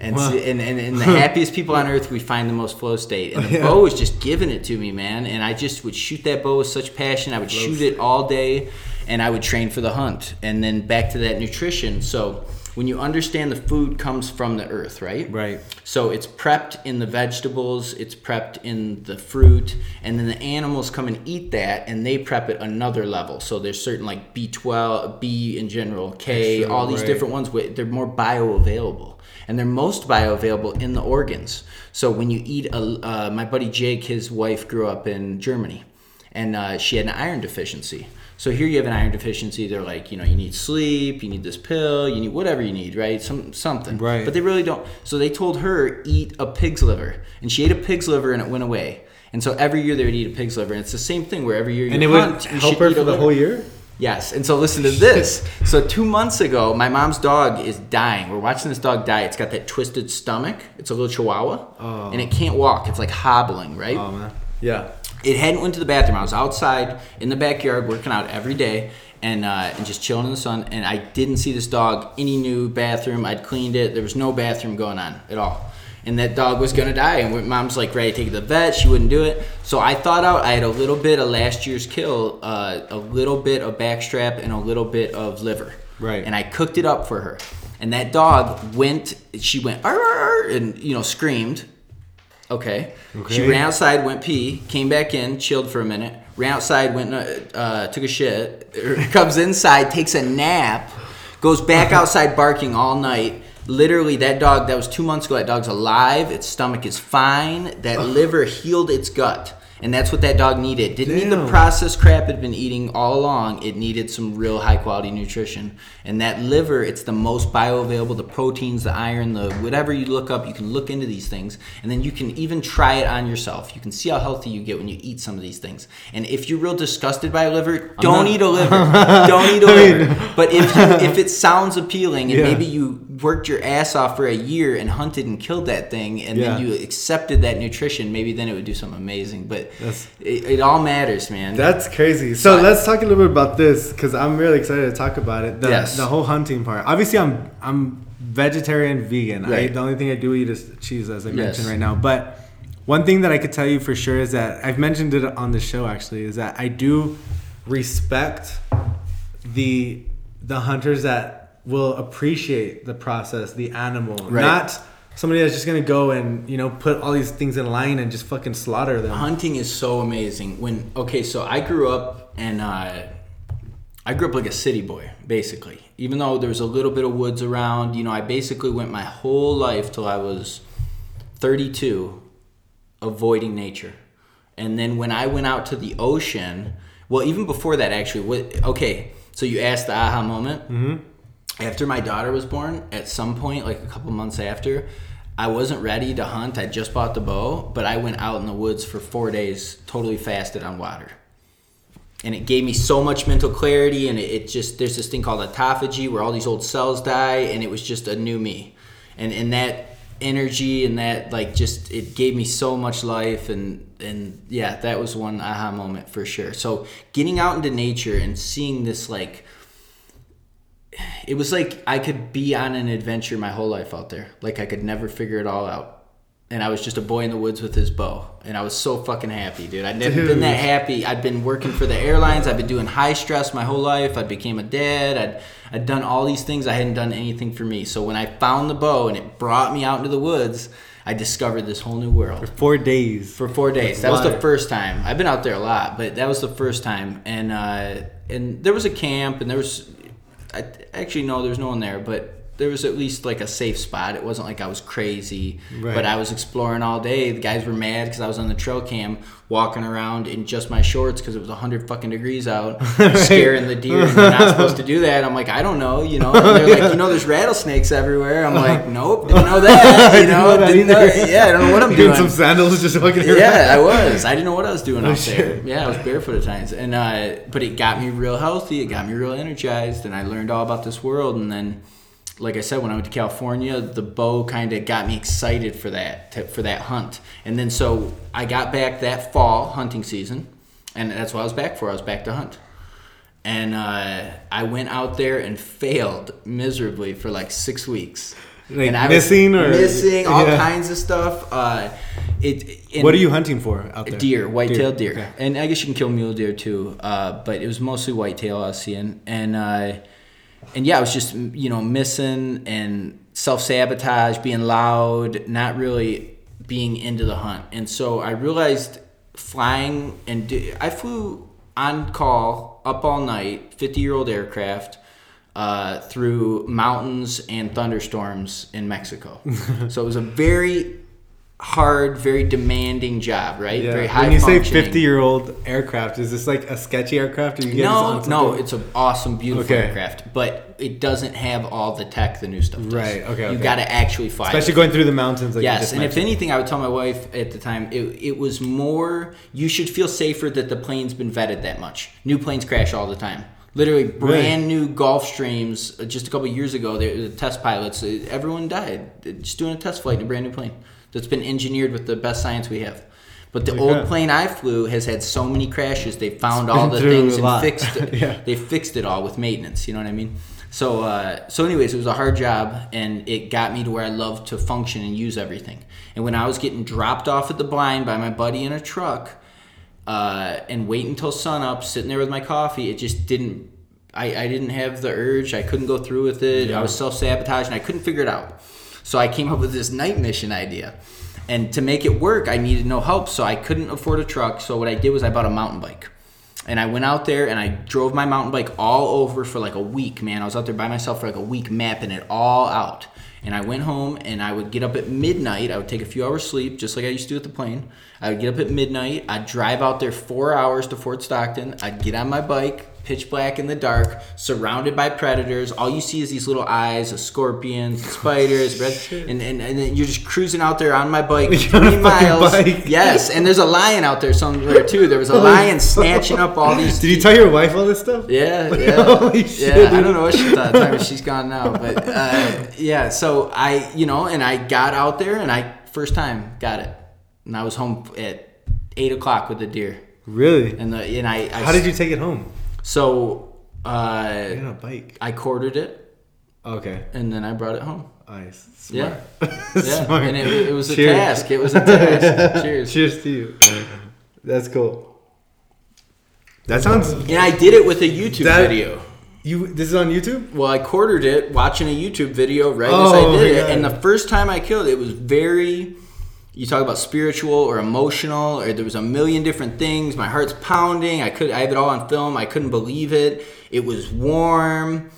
And, Wow. and, and, and the happiest people on earth, we find the most flow state. And the Yeah. bow was just giving it to me, man. And I just would shoot that bow with such passion. I would shoot it all day and I would train for the hunt. And then back to that nutrition. So when you understand the food comes from the earth, right? Right. So it's prepped in the vegetables, it's prepped in the fruit, and then the animals come and eat that, and they prep it another level. So there's certain like B12, B in general, K, Sure, all these right. different ones. They're more bioavailable, and they're most bioavailable in the organs. So when you eat a, uh, my buddy Jake, his wife grew up in Germany, and uh, she had an iron deficiency. So here you have an iron deficiency. They're like, you know, you need sleep, you need this pill, you need whatever you need, right? Some something. Right. But they really don't. So they told her eat a pig's liver, and she ate a pig's liver, and it went away. And so every year they would eat a pig's liver, and it's the same thing where every year you And it would hunt, you help her for the whole year? Yes, and so listen to this. so two months ago, my mom's dog is dying. We're watching this dog die. It's got that twisted stomach. It's a little Chihuahua, Oh. and it can't walk. It's like hobbling, right? Oh, man. Yeah. It hadn't went to the bathroom. I was outside in the backyard working out every day and uh, and just chilling in the sun. And I didn't see this dog any new bathroom. I'd cleaned it. There was no bathroom going on at all. And that dog was gonna die. And mom's like ready to take it to the vet. She wouldn't do it. So I thought out. I had a little bit of last year's kill, uh, a little bit of backstrap, and a little bit of liver. Right. And I cooked it up for her. And that dog went. She went and you know screamed. Okay. okay. She ran outside, went pee, came back in, chilled for a minute, ran outside, went uh, uh, took a shit, comes inside, takes a nap, goes back outside barking all night. Literally, that dog that was two months ago. That dog's alive. Its stomach is fine. That liver healed its gut, and that's what that dog needed. Didn't need the processed crap it had been eating all along. It needed some real high quality nutrition. And that liver, it's the most bioavailable. The proteins, the iron, the whatever you look up, you can look into these things, and then you can even try it on yourself. You can see how healthy you get when you eat some of these things. And if you're real disgusted by a liver, don't not. eat a liver. don't eat a liver. But if you, if it sounds appealing, and Yeah. maybe you worked your ass off for a year and hunted and killed that thing, and Yeah. then you accepted that nutrition, maybe then it would do something amazing. But it, it all matters, man. That's crazy. So So let's talk a little bit about this because I'm really excited to talk about it. The, Yes. the whole hunting part. Obviously, I'm I'm vegetarian, vegan. I, Right. the only thing I do eat is cheese, as I Yes. mentioned right now. But one thing that I could tell you for sure is that I've mentioned it on the show actually is that I do respect the the hunters that will appreciate the process, the animal, Right. not somebody that's just gonna go and you know put all these things in line and just fucking slaughter them. hunting is so amazing when okay so i grew up and uh, i grew up like a city boy basically even though there was a little bit of woods around you know i basically went my whole life till i was 32 avoiding nature and then when i went out to the ocean well even before that actually what okay so you asked the aha moment mm-hmm. After my daughter was born at some point like a couple months after i wasn't ready to hunt. I just bought the bow but i went out in the woods for four days totally fasted on water. And it gave me so much mental clarity and it, just there's this thing called autophagy where all these old cells die and it was just a new me. And and that energy and that like just it gave me so much life and and yeah that was one aha moment for sure. So getting out into nature and seeing this like it was like I could be on an adventure my whole life out there. Like I could never figure it all out. And I was just a boy in the woods with his bow. And I was so fucking happy, dude. I'd never been that happy. I'd been working for the airlines. I'd been doing high stress my whole life. I became a dad. I'd I'd done all these things. I hadn't done anything for me. So when I found the bow and it brought me out into the woods, I discovered this whole new world For Four days. for four days. That was the first time. I've been out there a lot, but that was the first time. And uh, and there was a camp, and there was, I actually no, there's no one there, but there was at least like a safe spot. It wasn't like I was crazy, Right. but I was exploring all day. The guys were mad because I was on the trail cam walking around in just my shorts because it was hundred fucking degrees out, scaring the deer. And you're not supposed to do that. I'm like, I don't know, you know. And they're like, you know, there's rattlesnakes everywhere. I'm like, nope, didn't know that. You know, know that didn't know- yeah, I don't know what I'm Doing doing. some sandals, just fucking Yeah, I was. I didn't know what I was doing out shit. there. Yeah, I was barefoot at times, and uh, but it got me real healthy. It got me real energized, and I learned all about this world. And then, like I said, when I went to California, the bow kind of got me excited for that to, for that hunt. And then so I got back that fall hunting season, and that's what I was back for. I was back to hunt. And uh, I went out there and failed miserably for like six weeks. Like and I was missing or- missing all Yeah. kinds of stuff. Uh, it. What are you hunting for out there? Deer, white-tailed deer, Okay. and I guess you can kill mule deer too. Uh, but it was mostly whitetail I was seeing, and uh, and yeah, I was just you know missing and self sabotage, being loud, not really being into the hunt. And so I realized flying and do, I flew on call up all night, 50 year old aircraft. Uh, through mountains and thunderstorms in Mexico. so it was a very hard, very demanding job, right? Yeah. Very high when you say 50 year old aircraft, is this like a sketchy aircraft? Or you get No, no, it's an awesome, beautiful Okay. aircraft, but it doesn't have all the tech the new stuff does. Right, okay, You okay. got to actually fly. Especially it. going through the mountains. Like yes, and if anything, I would tell my wife at the time it, it was more. You should feel safer that the plane's been vetted that much. New planes crash all the time. Literally, brand new Gulfstreams. uh, Just a couple years ago, they, the test pilots, uh, everyone died just doing a test flight in a brand new plane that's been engineered with the best science we have. But the old plane I flew has had so many crashes. They found all the things and fixed it. Yeah. They fixed it all with maintenance. You know what I mean? So, uh, so anyways, it was a hard job, and it got me to where I love to function and use everything. And when I was getting dropped off at the blind by my buddy in a truck, uh, and wait until sunup, sitting there with my coffee, it just didn't. I, I didn't have the urge. I couldn't go through with it. I was self sabotaging. I couldn't figure it out. So I came up with this night mission idea. And to make it work, I needed no help. So I couldn't afford a truck. So what I did was I bought a mountain bike. And I went out there and I drove my mountain bike all over for like a week, man. I was out there by myself for like a week mapping it all out. And I went home and I would get up at midnight. I would take a few hours sleep, just like I used to do at the plane. I would get up at midnight. I'd drive out there four hours to Fort Stockton. I'd get on my bike, pitch black in the dark, surrounded by predators. All you see is these little eyes of scorpions, spiders, red, and, and, and then you're just cruising out there on my bike, three miles. bike. Yes, and there's a lion out there somewhere too. There was a lion snatching up all these. Did you tell your wife all this stuff? Yeah, yeah, Holy yeah. shit, I don't know what she thought. Time she's gone now, but uh, yeah. So I, you know, and I got out there, and I first time got it, and I was home at eight o'clock with the deer, Really? and the and I. I How did you take it home? So uh, a bike. I quartered it, Okay. and then I brought it home. Nice. Yeah. Smart. Yeah, Smart. and it, it was a Cheers. task. It was a task. Cheers. Cheers to you. That's cool. That sounds. And I did it with a YouTube That- video. You. This is on YouTube. Well, I quartered it watching a YouTube video right as Oh, I did it, God. and the first time I killed it, it was very. You talk about spiritual or emotional, or there was a million different things. My heart's pounding. I could. I have it all on film. I couldn't believe it. It was warm.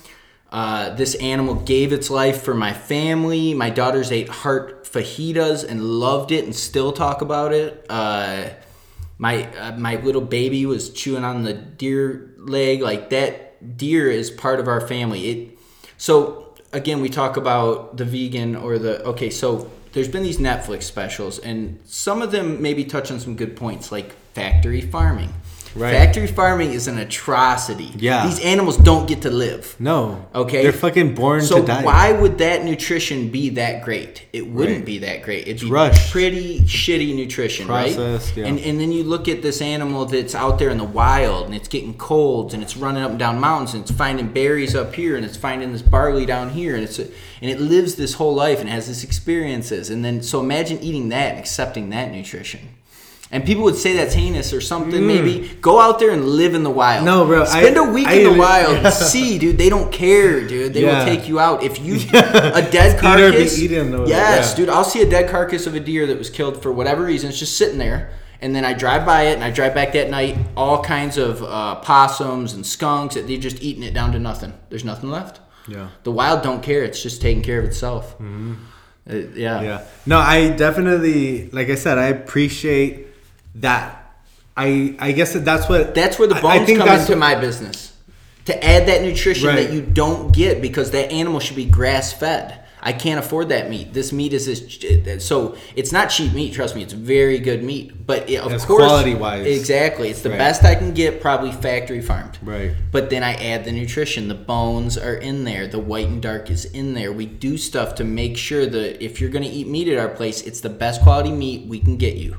Uh, this animal gave its life for my family. My daughters ate heart fajitas and loved it, and still talk about it. Uh, my uh, my little baby was chewing on the deer leg like that deer is part of our family it so again we talk about the vegan or the okay so there's been these netflix specials and some of them maybe touch on some good points like factory farming Right. factory farming is an atrocity Yeah. these animals don't get to live No. Okay. They're fucking born so to die. So why would that nutrition be that great? It wouldn't Right. be that great. It'd rushed. pretty shitty nutrition, Processed, right? yeah. And and then you look at this animal that's out there in the wild and it's getting colds and it's running up and down mountains and it's finding berries up here and it's finding this barley down here and it's and it lives this whole life and has this experiences and then so imagine eating that and accepting that nutrition. And people would say that's heinous or something. Maybe go out there and live in the wild. Mm. No, bro, Spend I- a week I in the even- wild. Yeah. See, dude, they don't care, dude. They Yeah. will take you out if you a dead carcass. eaten yes, yeah. dude. I'll see a dead carcass of a deer that was killed for whatever reason. It's just sitting there, and then I drive by it, and I drive back that night. All kinds of uh, possums and skunks. They're just eating it down to nothing. There's nothing left. Yeah. The wild don't care. It's just taking care of itself. Uh, yeah. Yeah. No, I definitely, like I said, I appreciate that. I I guess that that's what That's where the I- bones I think come that's into my business. To add that nutrition Right. that you don't get because that animal should be grass fed. I can't afford that meat. This meat is this, so it's not cheap meat. Trust me, it's very good meat. But it, of course, quality-wise. exactly, it's the Right. best I can get. Probably factory farmed. Right. But then I add the nutrition. The bones are in there. The white and dark is in there. We do stuff to make sure that if you're going to eat meat at our place, it's the best quality meat we can get you.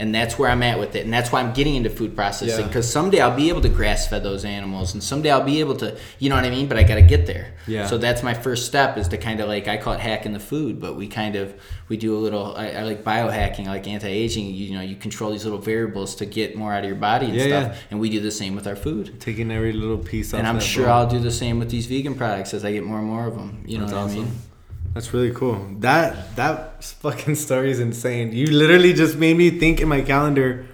And that's where I'm at with it, and that's why I'm getting into food processing Yeah. because someday I'll be able to grass fed those animals, and someday I'll be able to, you know what I mean. But I got to get there. Yeah. So that's my first step is to kind of like I call it hacking the food, but we kind of we do a little. I, I like biohacking, I like anti-aging. You, you know, you control these little variables to get more out of your body and Yeah, stuff, yeah. and we do the same with our food. Taking every little piece off. And I'm sure bone. I'll do the same with these vegan products as I get more and more of them. You know That's what I mean? Awesome. That's really cool. That that fucking story is insane. You literally just made me think in my calendar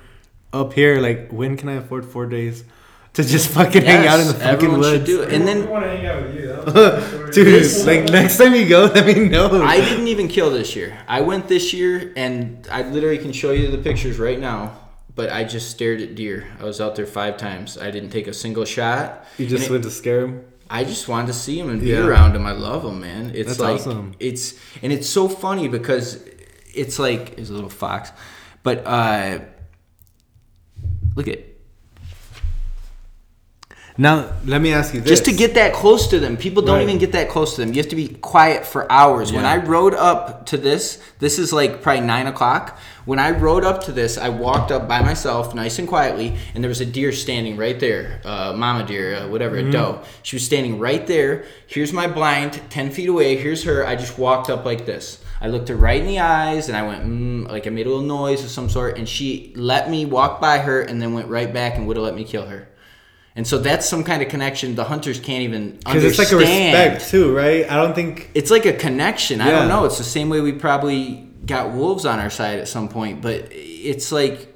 up here, like when can I afford four days to just fucking hang out in the Yes, fucking everyone woods? should do it. And we then want to hang out with you. That was the story. Dude, This- like next time you go, let me know. I didn't even kill this year. I went this year, and I literally can show you the pictures right now. But I just stared at deer. I was out there five times. I didn't take a single shot. you just And it- went to scare him. I just wanted to see him and be Yeah. around him. I love him, man. It's That's like awesome. it's and it's so funny because it's like there's a little fox, but uh, look at Now let me ask you this: just to get that close to them. People don't Right. even get that close to them. You have to be quiet for hours. When I rode up to this, this is like probably nine o'clock. When I rode up to this, I walked up by myself, nice and quietly, and there was a deer standing right there, uh, mama deer, uh, whatever, Mm-hmm. a doe. She was standing right there. Here's my blind, ten feet away. Here's her. I just walked up like this. I looked her right in the eyes, and I went, mm, like I made a little noise of some sort, and she let me walk by her, and then went right back and would have let me kill her. And so that's some kind of connection the hunters can't even because it's like a respect too, right? I don't think It's like a connection. I don't know. It's the same way we probably got wolves on our side at some point, but it's like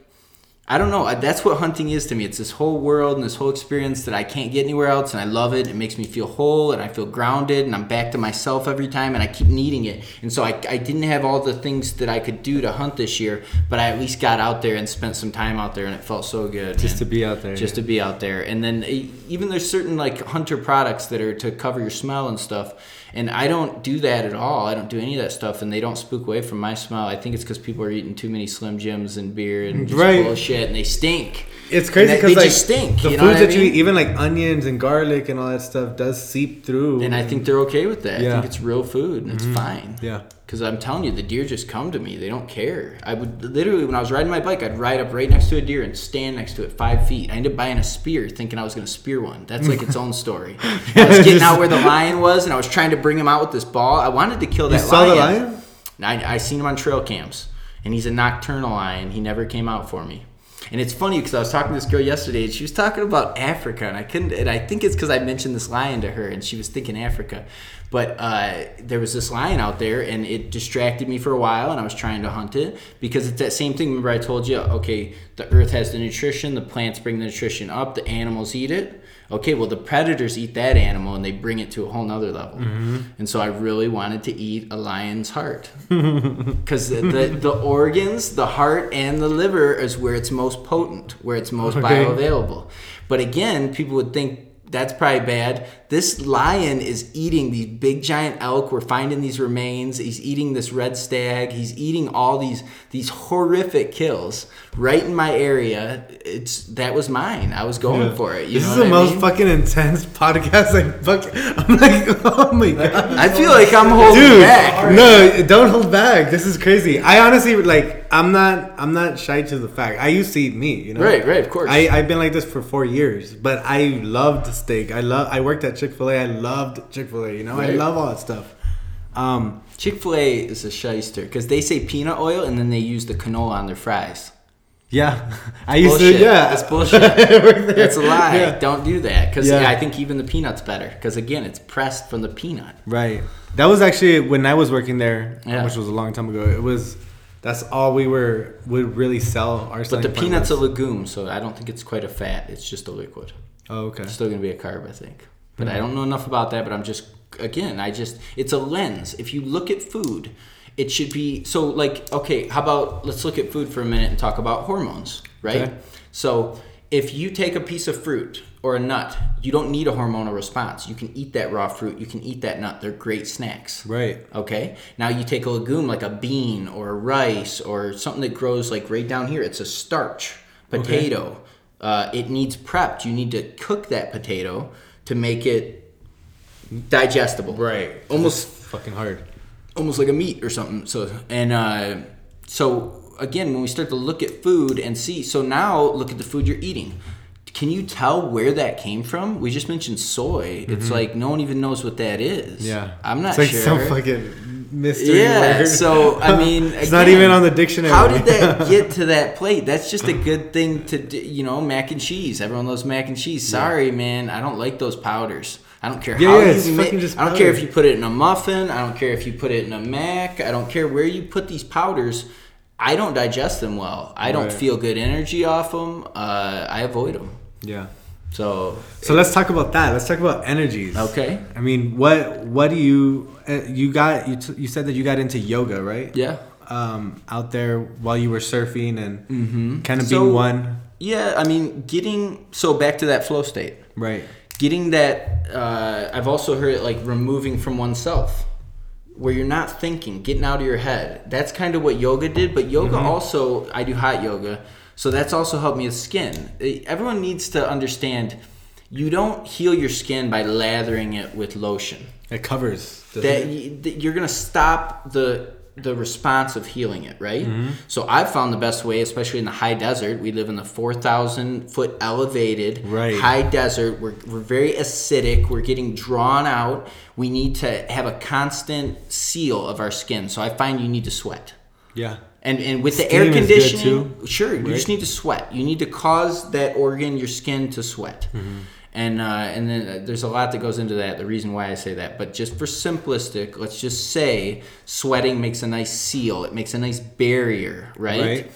I don't know. That's what hunting is to me. It's this whole world and this whole experience that I can't get anywhere else, and I love it. It makes me feel whole, and I feel grounded, and I'm back to myself every time, and I keep needing it. And so I, I didn't have all the things that I could do to hunt this year, but I at least got out there and spent some time out there, and it felt so good. just man to be out there. just to be out there and then even there's certain like hunter products that are to cover your smell and stuff and i don't do that at all i don't do any of that stuff and they don't spook away from my smell i think it's because people are eating too many slim jims and beer and just Right. bullshit and they stink It's crazy because they like just stink, the you foods know what I that you eat, even like onions and garlic and all that stuff, does seep through. and i think they're okay with that i Yeah. Mm-hmm. think it's real food and it's fine yeah, Because I'm telling you, the deer just come to me. They don't care. I would literally, when I was riding my bike, I'd ride up right next to a deer and stand next to it five feet. I ended up buying a spear thinking I was going to spear one. That's like its own story. I was getting out where the lion was and I was trying to bring him out with this ball. I wanted to kill you that saw lion. the lion. I, I seen him on trail cams, and he's a nocturnal lion. He never came out for me. And it's funny because I was talking to this girl yesterday, and she was talking about Africa, and I couldn't. And I think it's because I mentioned this lion to her, and she was thinking Africa. But uh, there was this lion out there, and it distracted me for a while, and I was trying to hunt it because it's that same thing. Remember, I told you, okay, the earth has the nutrition, the plants bring the nutrition up, the animals eat it. Okay, well, the predators eat that animal and they bring it to a whole nother level. Mm-hmm. And so I really wanted to eat a lion's heart because the, the the organs, the heart, and the liver is where it's most potent, where it's most Okay. bioavailable. But again, people would think that's probably bad. This lion is eating these big giant elk. We're finding these remains. He's eating this red stag. He's eating all these these horrific kills right in my area. It's that was mine. I was going Yeah. for it. You this is the I most mean? fucking intense podcast. Like, fuck, I'm like, oh my god. I feel like I'm holding Dude, back. no, don't hold back. This is crazy. I honestly like. I'm not. I'm not shy to the fact. I used to eat meat. You know. Right, right, of course. I I've been like this for four years, but I loved steak. I love. I worked at Chick Fil A. I loved Chick Fil A. You know. I love all that stuff. Um. Chick Fil A is a shyster because they say peanut oil and then they use the canola on their fries. Yeah. I used Bullshit. to. Yeah. That's bullshit. I worked there. That's a lie. Yeah. Don't do that because Yeah. yeah. I think even the peanut's better because again, it's pressed from the peanut. Right. That was actually when I was working there, Yeah. which was a long time ago. It was. That's all we were would really sell our. But the point peanut's a was. legume, so I don't think it's quite a fat. It's just a liquid. Oh, okay. It's still gonna be a carb, I think. But Mm-hmm. I don't know enough about that. But I'm just again, I just it's a lens. If you look at food, it should be so like okay. How about let's look at food for a minute and talk about hormones, right? Okay. So if you take a piece of fruit or a nut, you don't need a hormonal response. You can eat that raw fruit. You can eat that nut. They're great snacks. Right. Okay. Now you take a legume like a bean or a rice or something that grows like right down here. It's a starch potato. Uh, it needs prepped. You need to cook that potato to make it digestible. Right. Almost fucking hard. almost like a meat or something. So and uh, so again, when we start to look at food and see, so now look at the food you're eating. Can you tell where that came from? We just mentioned soy. It's like no one even knows what that is. Mm-hmm. Yeah. I'm not It's like sure. some fucking mystery yeah. word. So I mean, it's not even on the dictionary. How did that get to that plate? That's just a good thing to do. You know, mac and cheese. Everyone loves mac and cheese. Sorry, man, I don't like those powders. I don't care Yeah, how yeah, you it's ma- fucking I don't care if you put it in a muffin. I don't care if you put it in a mac. I don't care where you put these powders. I don't digest them well. I don't Right. feel good energy off them. Uh, I avoid them. Yeah. So So let's talk about that. Let's talk about energies. okay, I mean, what what do you uh, you got you t- you said that you got into yoga, right? yeah. Um, out there while you were surfing and kind of So- being one, Yeah, I mean, getting so back to that flow state. right? getting that uh, i've also heard it like removing from oneself where you're not thinking getting out of your head that's kind of what yoga did but yoga also i do hot yoga so that's also helped me with skin Eh, everyone needs to understand you don't heal your skin by lathering it with lotion It covers. that it? you're gonna stop the the response of healing it, right? So I've found the best way, especially in the high desert. We live in the four thousand foot elevated Right. high desert. We're we're very acidic. We're getting drawn out. We need to have a constant seal of our skin. So I find you need to sweat. yeah. And and with the Steam air conditioning, sure, you just need to sweat. You need to cause that organ, your skin, to sweat. Mm-hmm. And uh, and then uh, there's a lot that goes into that. The reason why I say that, but just for simplistic, let's just say sweating makes a nice seal. It makes a nice barrier, right? Right.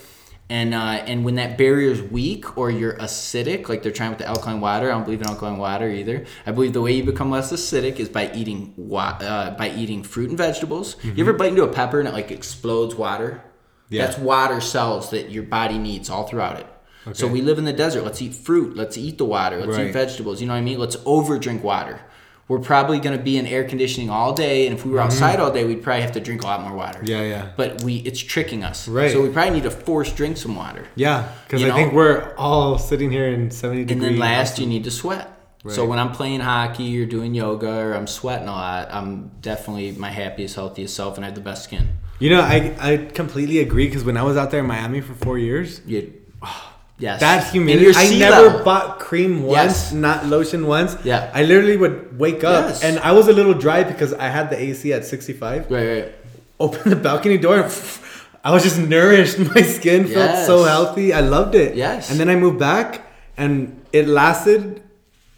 And uh, and when that barrier is weak or you're acidic, like they're trying with the alkaline water, I don't believe in alkaline water either. I believe the way you become less acidic is by eating wa- uh, by eating fruit and vegetables. You ever bite into a pepper and it like explodes water? Mm-hmm. Yeah. That's water cells that your body needs all throughout it. So we live in the desert. Let's eat fruit. Let's eat the water. Let's Right. eat vegetables. You know what I mean? Let's over drink water. We're probably going to be in air conditioning all day, and if we were outside all day, we'd probably have to drink a lot more water. Mm-hmm. Yeah, yeah. But we, it's tricking us. Right. So we probably need to force drink some water. Yeah, because I know? think we're all sitting here in 70 degrees. And then last, you need to sweat. So when I'm playing hockey or doing yoga or I'm sweating a lot, I'm definitely my happiest, healthiest self, and I have the best skin. You know, I, I completely agree because when I was out there in Miami for four years, You, yes. that humidity. I never level. bought cream once, Yes. not lotion once. Yeah. I literally would wake up Yes. and I was a little dry because I had the AC at 65. Right, right. Open the balcony door. and I was just nourished. My skin felt so healthy. I loved it. Yes. And then I moved back and it lasted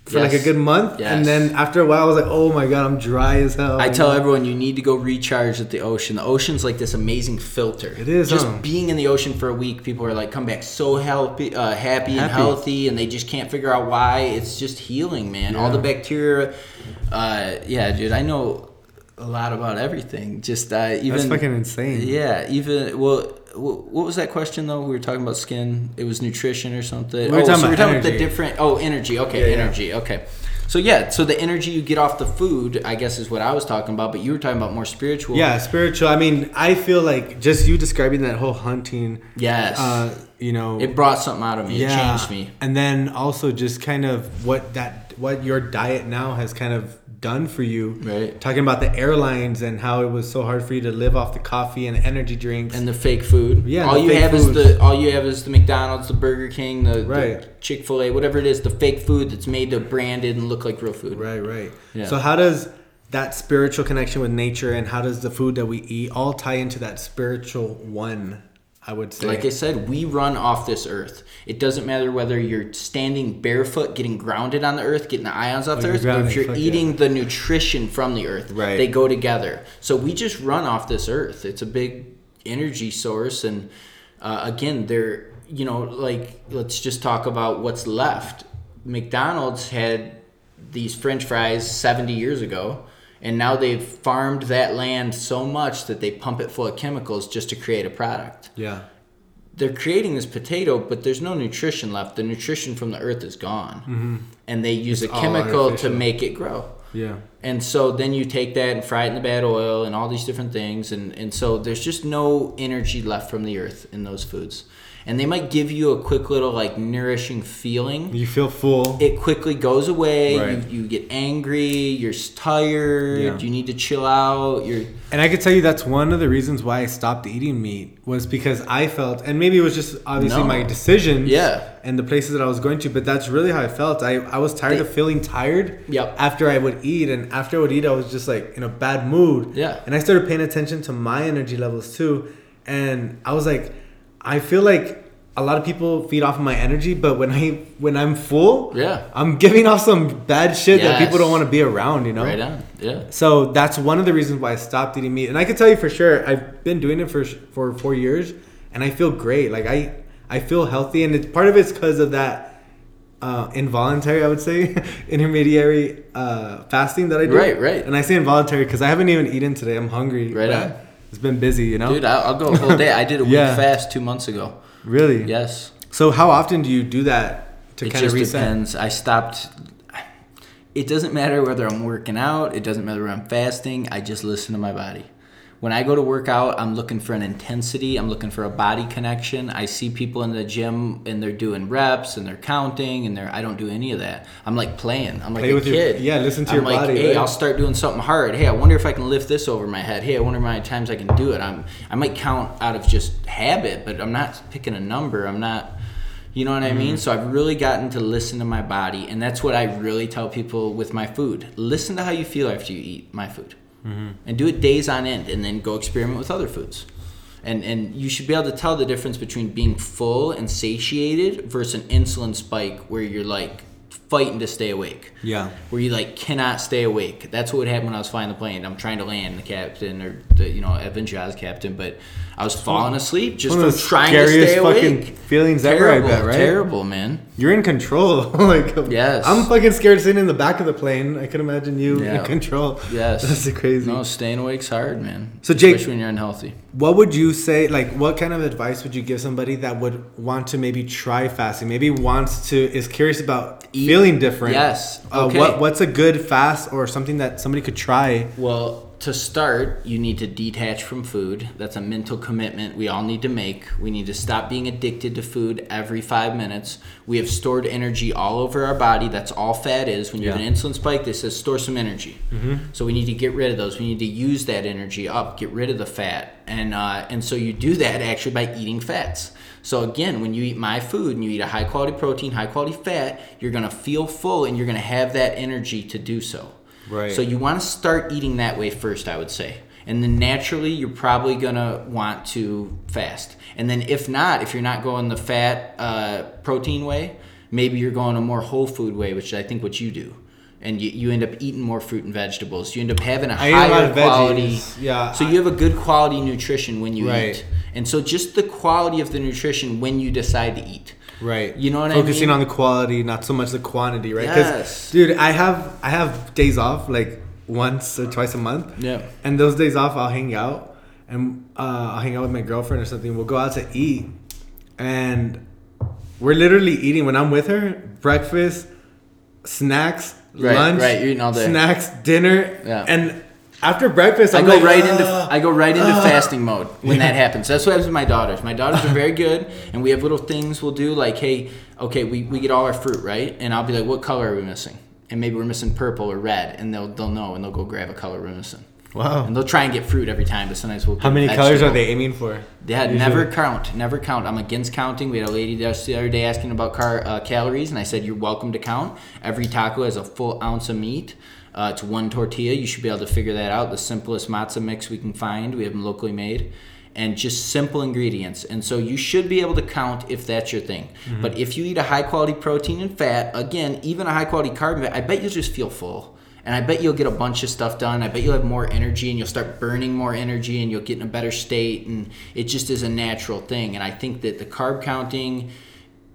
for like a good month. Yes. And then after a while, I was like, oh my God, I'm dry as hell. I tell everyone you need to go recharge at the ocean. The ocean's like this amazing filter. It is, Just huh? being in the ocean for a week, people are like come back so healthy, uh, happy and healthy, and they just can't figure out why. It's just healing, man. All the bacteria. Uh, yeah, dude, I know a lot about everything. Just uh, even That's fucking insane. Yeah, even well. Wh- What was that question though? We were talking about skin. It was nutrition or something. We were oh, talking so about we're talking about the energy. different. Oh, energy. Okay, Yeah, yeah. energy. Okay. So yeah, so the energy you get off the food, I guess, is what I was talking about. But you were talking about more spiritual. Yeah, spiritual. I mean, I feel like just you describing that whole hunting, Yes. uh, you know, it brought something out of me. It yeah, changed me. And then also just kind of what that what your diet now has kind of done for you. Right. Talking about the airlines and how it was so hard for you to live off the coffee and energy drinks. And the fake food. Yeah, All you have is the all you have is the McDonald's, the Burger King, the, Right. Chick Fil A, whatever it is, the fake food that's made to branded and look like real food. right, right. Yeah. So how does that spiritual connection with nature and how does the food that we eat all tie into that spiritual one? I would say. Like I said, we run off this earth. It doesn't matter whether you're standing barefoot, getting grounded on the earth, getting the ions off Oh, the earth, grounded, if you're eating the nutrition from the earth. Right. They go together. So we just run off this earth. It's a big energy source. And uh, again, they're, you know, like, let's just talk about what's left. McDonald's had these french fries 70 years ago. And now they've farmed that land so much that they pump it full of chemicals just to create a product yeah. they're creating this potato, but there's no nutrition left. The nutrition from the earth is gone, mm-hmm. and they use It's a chemical to make it grow. Yeah. And so then you take that and fry it in the bad oil and all these different things, and and so there's just no energy left from the earth in those foods. And they might give you a quick little like nourishing feeling. You feel full. It quickly goes away. Right. You, you get angry. You're tired. Yeah. You need to chill out. You're And I could tell you that's one of the reasons why I stopped eating meat was because I felt, and maybe it was just obviously No. my decision. Yeah. and the places that I was going to, but that's really how I felt. I, I was tired They- of feeling tired. Yep. After I would eat, and after I would eat, I was just like in a bad mood. Yeah. And I started paying attention to my energy levels too, and I was like, I feel like. A lot of people feed off of my energy, but when I when I'm full, Yeah. I'm giving off some bad shit that people don't want to be around. You know, right on. Yeah. so that's one of the reasons why I stopped eating meat. And I can tell you for sure, I've been doing it for for four years, and I feel great. Like I I feel healthy, and it's part of it's because of that uh, involuntary, I would say, intermediary uh, fasting that I do. Right, right. And I say involuntary because I haven't even eaten today. I'm hungry. Right but on. It's been busy, you know. Dude, I'll, I'll go a whole day. I did a week Yeah. fast two months ago. really? Yes. So how often do you do that to it kind of just reset? depends. I stopped. It doesn't matter whether I'm working out. It doesn't matter whether I'm fasting. I just listen to my body. When I go to work out, I'm looking for an intensity. I'm looking for a body connection. I see people in the gym and they're doing reps and they're counting and they're. I don't do any of that. I'm like playing. I'm like Play a with your- kid. yeah, listen to I'm your like, body, Hey, right? I'll start doing something hard. Hey, I wonder if I can lift this over my head. Hey, I wonder how many times I can do it. I'm. I might count out of just habit, but I'm not picking a number. I'm not. You know what I Mm-hmm. mean? So I've really gotten to listen to my body, and that's what I really tell people with my food. Listen to how you feel after you eat my food, Mm-hmm. and do it days on end, and then go experiment with other foods. And and you should be able to tell the difference between being full and satiated versus an insulin spike where you're like fighting to stay awake. Yeah. Where you like cannot stay awake. That's what would happen when I was flying the plane. I'm trying to land the captain or the you know Evan Shaw's captain, but I was falling asleep just from trying to scariest stay fucking awake. feelings ever, I Terrible, bet, right? terrible, man. You're in control. like Yes. I'm fucking scared sitting in the back of the plane. I can imagine you Yeah. in control. Yes. That's crazy. No, staying awake's hard, man. So, Jake- especially when you're unhealthy. What would you say? Like, what kind of advice would you give somebody that would want to maybe try fasting? Maybe wants to is curious about Eat- feeling different. Yes. Uh, Okay. What What's a good fast or something that somebody could try? Well, to start, you need to detach from food. That's a mental commitment we all need to make. We need to stop being addicted to food every five minutes. We have stored energy all over our body. That's all fat is. When you have an insulin spike, they says store some energy. So we need to get rid of those. We need to use that energy up, get rid of the fat, and uh, and so you do that actually by eating fats. So again, when you eat my food and you eat a high quality protein, high quality fat, you're gonna feel full and you're gonna have that energy to do so. Right. So you want to start eating that way first, I would say. And then naturally, you're probably gonna want to fast. And then if not, if you're not going the fat uh, protein way, maybe you're going a more whole food way, which I think what you do. And you, you end up eating more fruit and vegetables. You end up having a I a higher of quality. veggies. Yeah, So you have a good quality nutrition when you Right. eat. And so just the quality of the nutrition when you decide to eat. Right. You know what I mean? Focusing on the quality, not so much the quantity, right? Yes. dude, I have I have days off like once or twice a month. Yeah. And those days off, I'll hang out and uh, I'll hang out with my girlfriend or something. We'll go out to eat, and we're literally eating when I'm with her breakfast, snacks, Right, lunch, right, you're eating all day. snacks, dinner, Yeah. and after breakfast, I I'm go like, right into I go right into uh, fasting mode when that happens. That's what happens with my daughters. My daughters are very good, and we have little things we'll do like, hey, okay, we, we get all our fruit right, and I'll be like, what color are we missing? And maybe we're missing purple or red, and they'll they'll know, and they'll go grab a color we're missing. Wow. And they'll try and get fruit every time, but sometimes we'll. How many colors are they aiming for? Yeah, Usually. never count. Never count. I'm against counting. We had a lady just the other day asking about car, uh, calories, and I said, You're welcome to count. Every taco has a full ounce of meat. Uh, it's one tortilla. You should be able to figure that out. The simplest masa mix we can find. We have them locally made. And just simple ingredients. And so you should be able to count if that's your thing. But if you eat a high quality protein and fat, again, even a high quality carb, I bet you'll just feel full. And I bet you'll get a bunch of stuff done. I bet you'll have more energy and you'll start burning more energy and you'll get in a better state. And it just is a natural thing. And I think that the carb counting,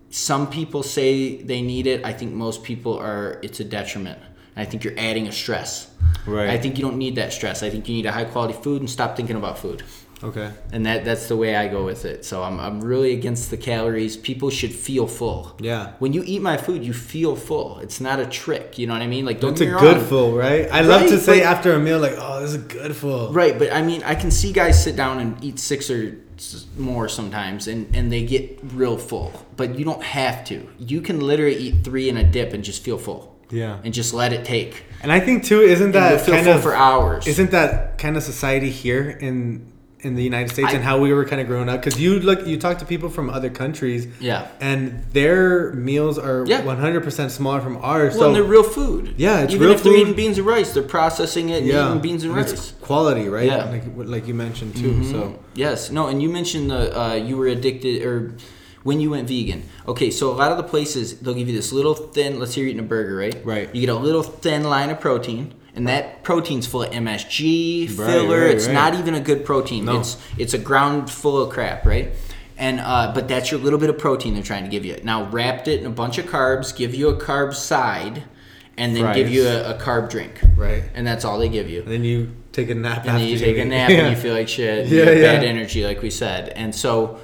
some people say they need it. I think most people are, it's a detriment. I think you're adding a stress. Right. I think you don't need that stress. I think you need a high quality food and stop thinking about food. Okay. And that that's the way I go with it. So I'm, I'm really against the calories. People should feel full. Yeah. When you eat my food, you feel full. It's not a trick. You know what I mean? Like don't It's a good wrong. full, right? I love to say but- after a meal, like, oh, this is a good full. Right, but I mean, I can see guys sit down and eat six or more sometimes, and and they get real full. But you don't have to. You can literally eat three in a dip and just feel full. Yeah. And just let it take. And I think too, isn't that kind of for hours. Isn't that kind of society here in in the United States I- and how we were kind of growing up? Because you look, you talk to people from other countries, Yeah. and their meals are Yeah. one hundred percent smaller from ours. Well, and they're real food. Yeah, it's Even real if they're eating beans and rice, they're processing it and yeah, eating beans and and rice. it's quality, right? Yeah. like like you mentioned too. So Yes, no, and you mentioned the uh, you were addicted or when you went vegan. Okay, so a lot of the places they'll give you this little thin. Let's say you're eating a burger, right? Right. You get a little thin line of protein, and that protein's full of MSG filler. right, it's right. not even a good protein. No. It's it's a ground full of crap, right? And uh, but that's your little bit of protein they're trying to give you. Now wrapped it in a bunch of carbs, give you a carb side, and then give you a, a carb drink. Right. And that's all they give you and then you take a nap. and then you take a nap Yeah. and you feel like shit. Yeah, you have bad energy, like we said. And so,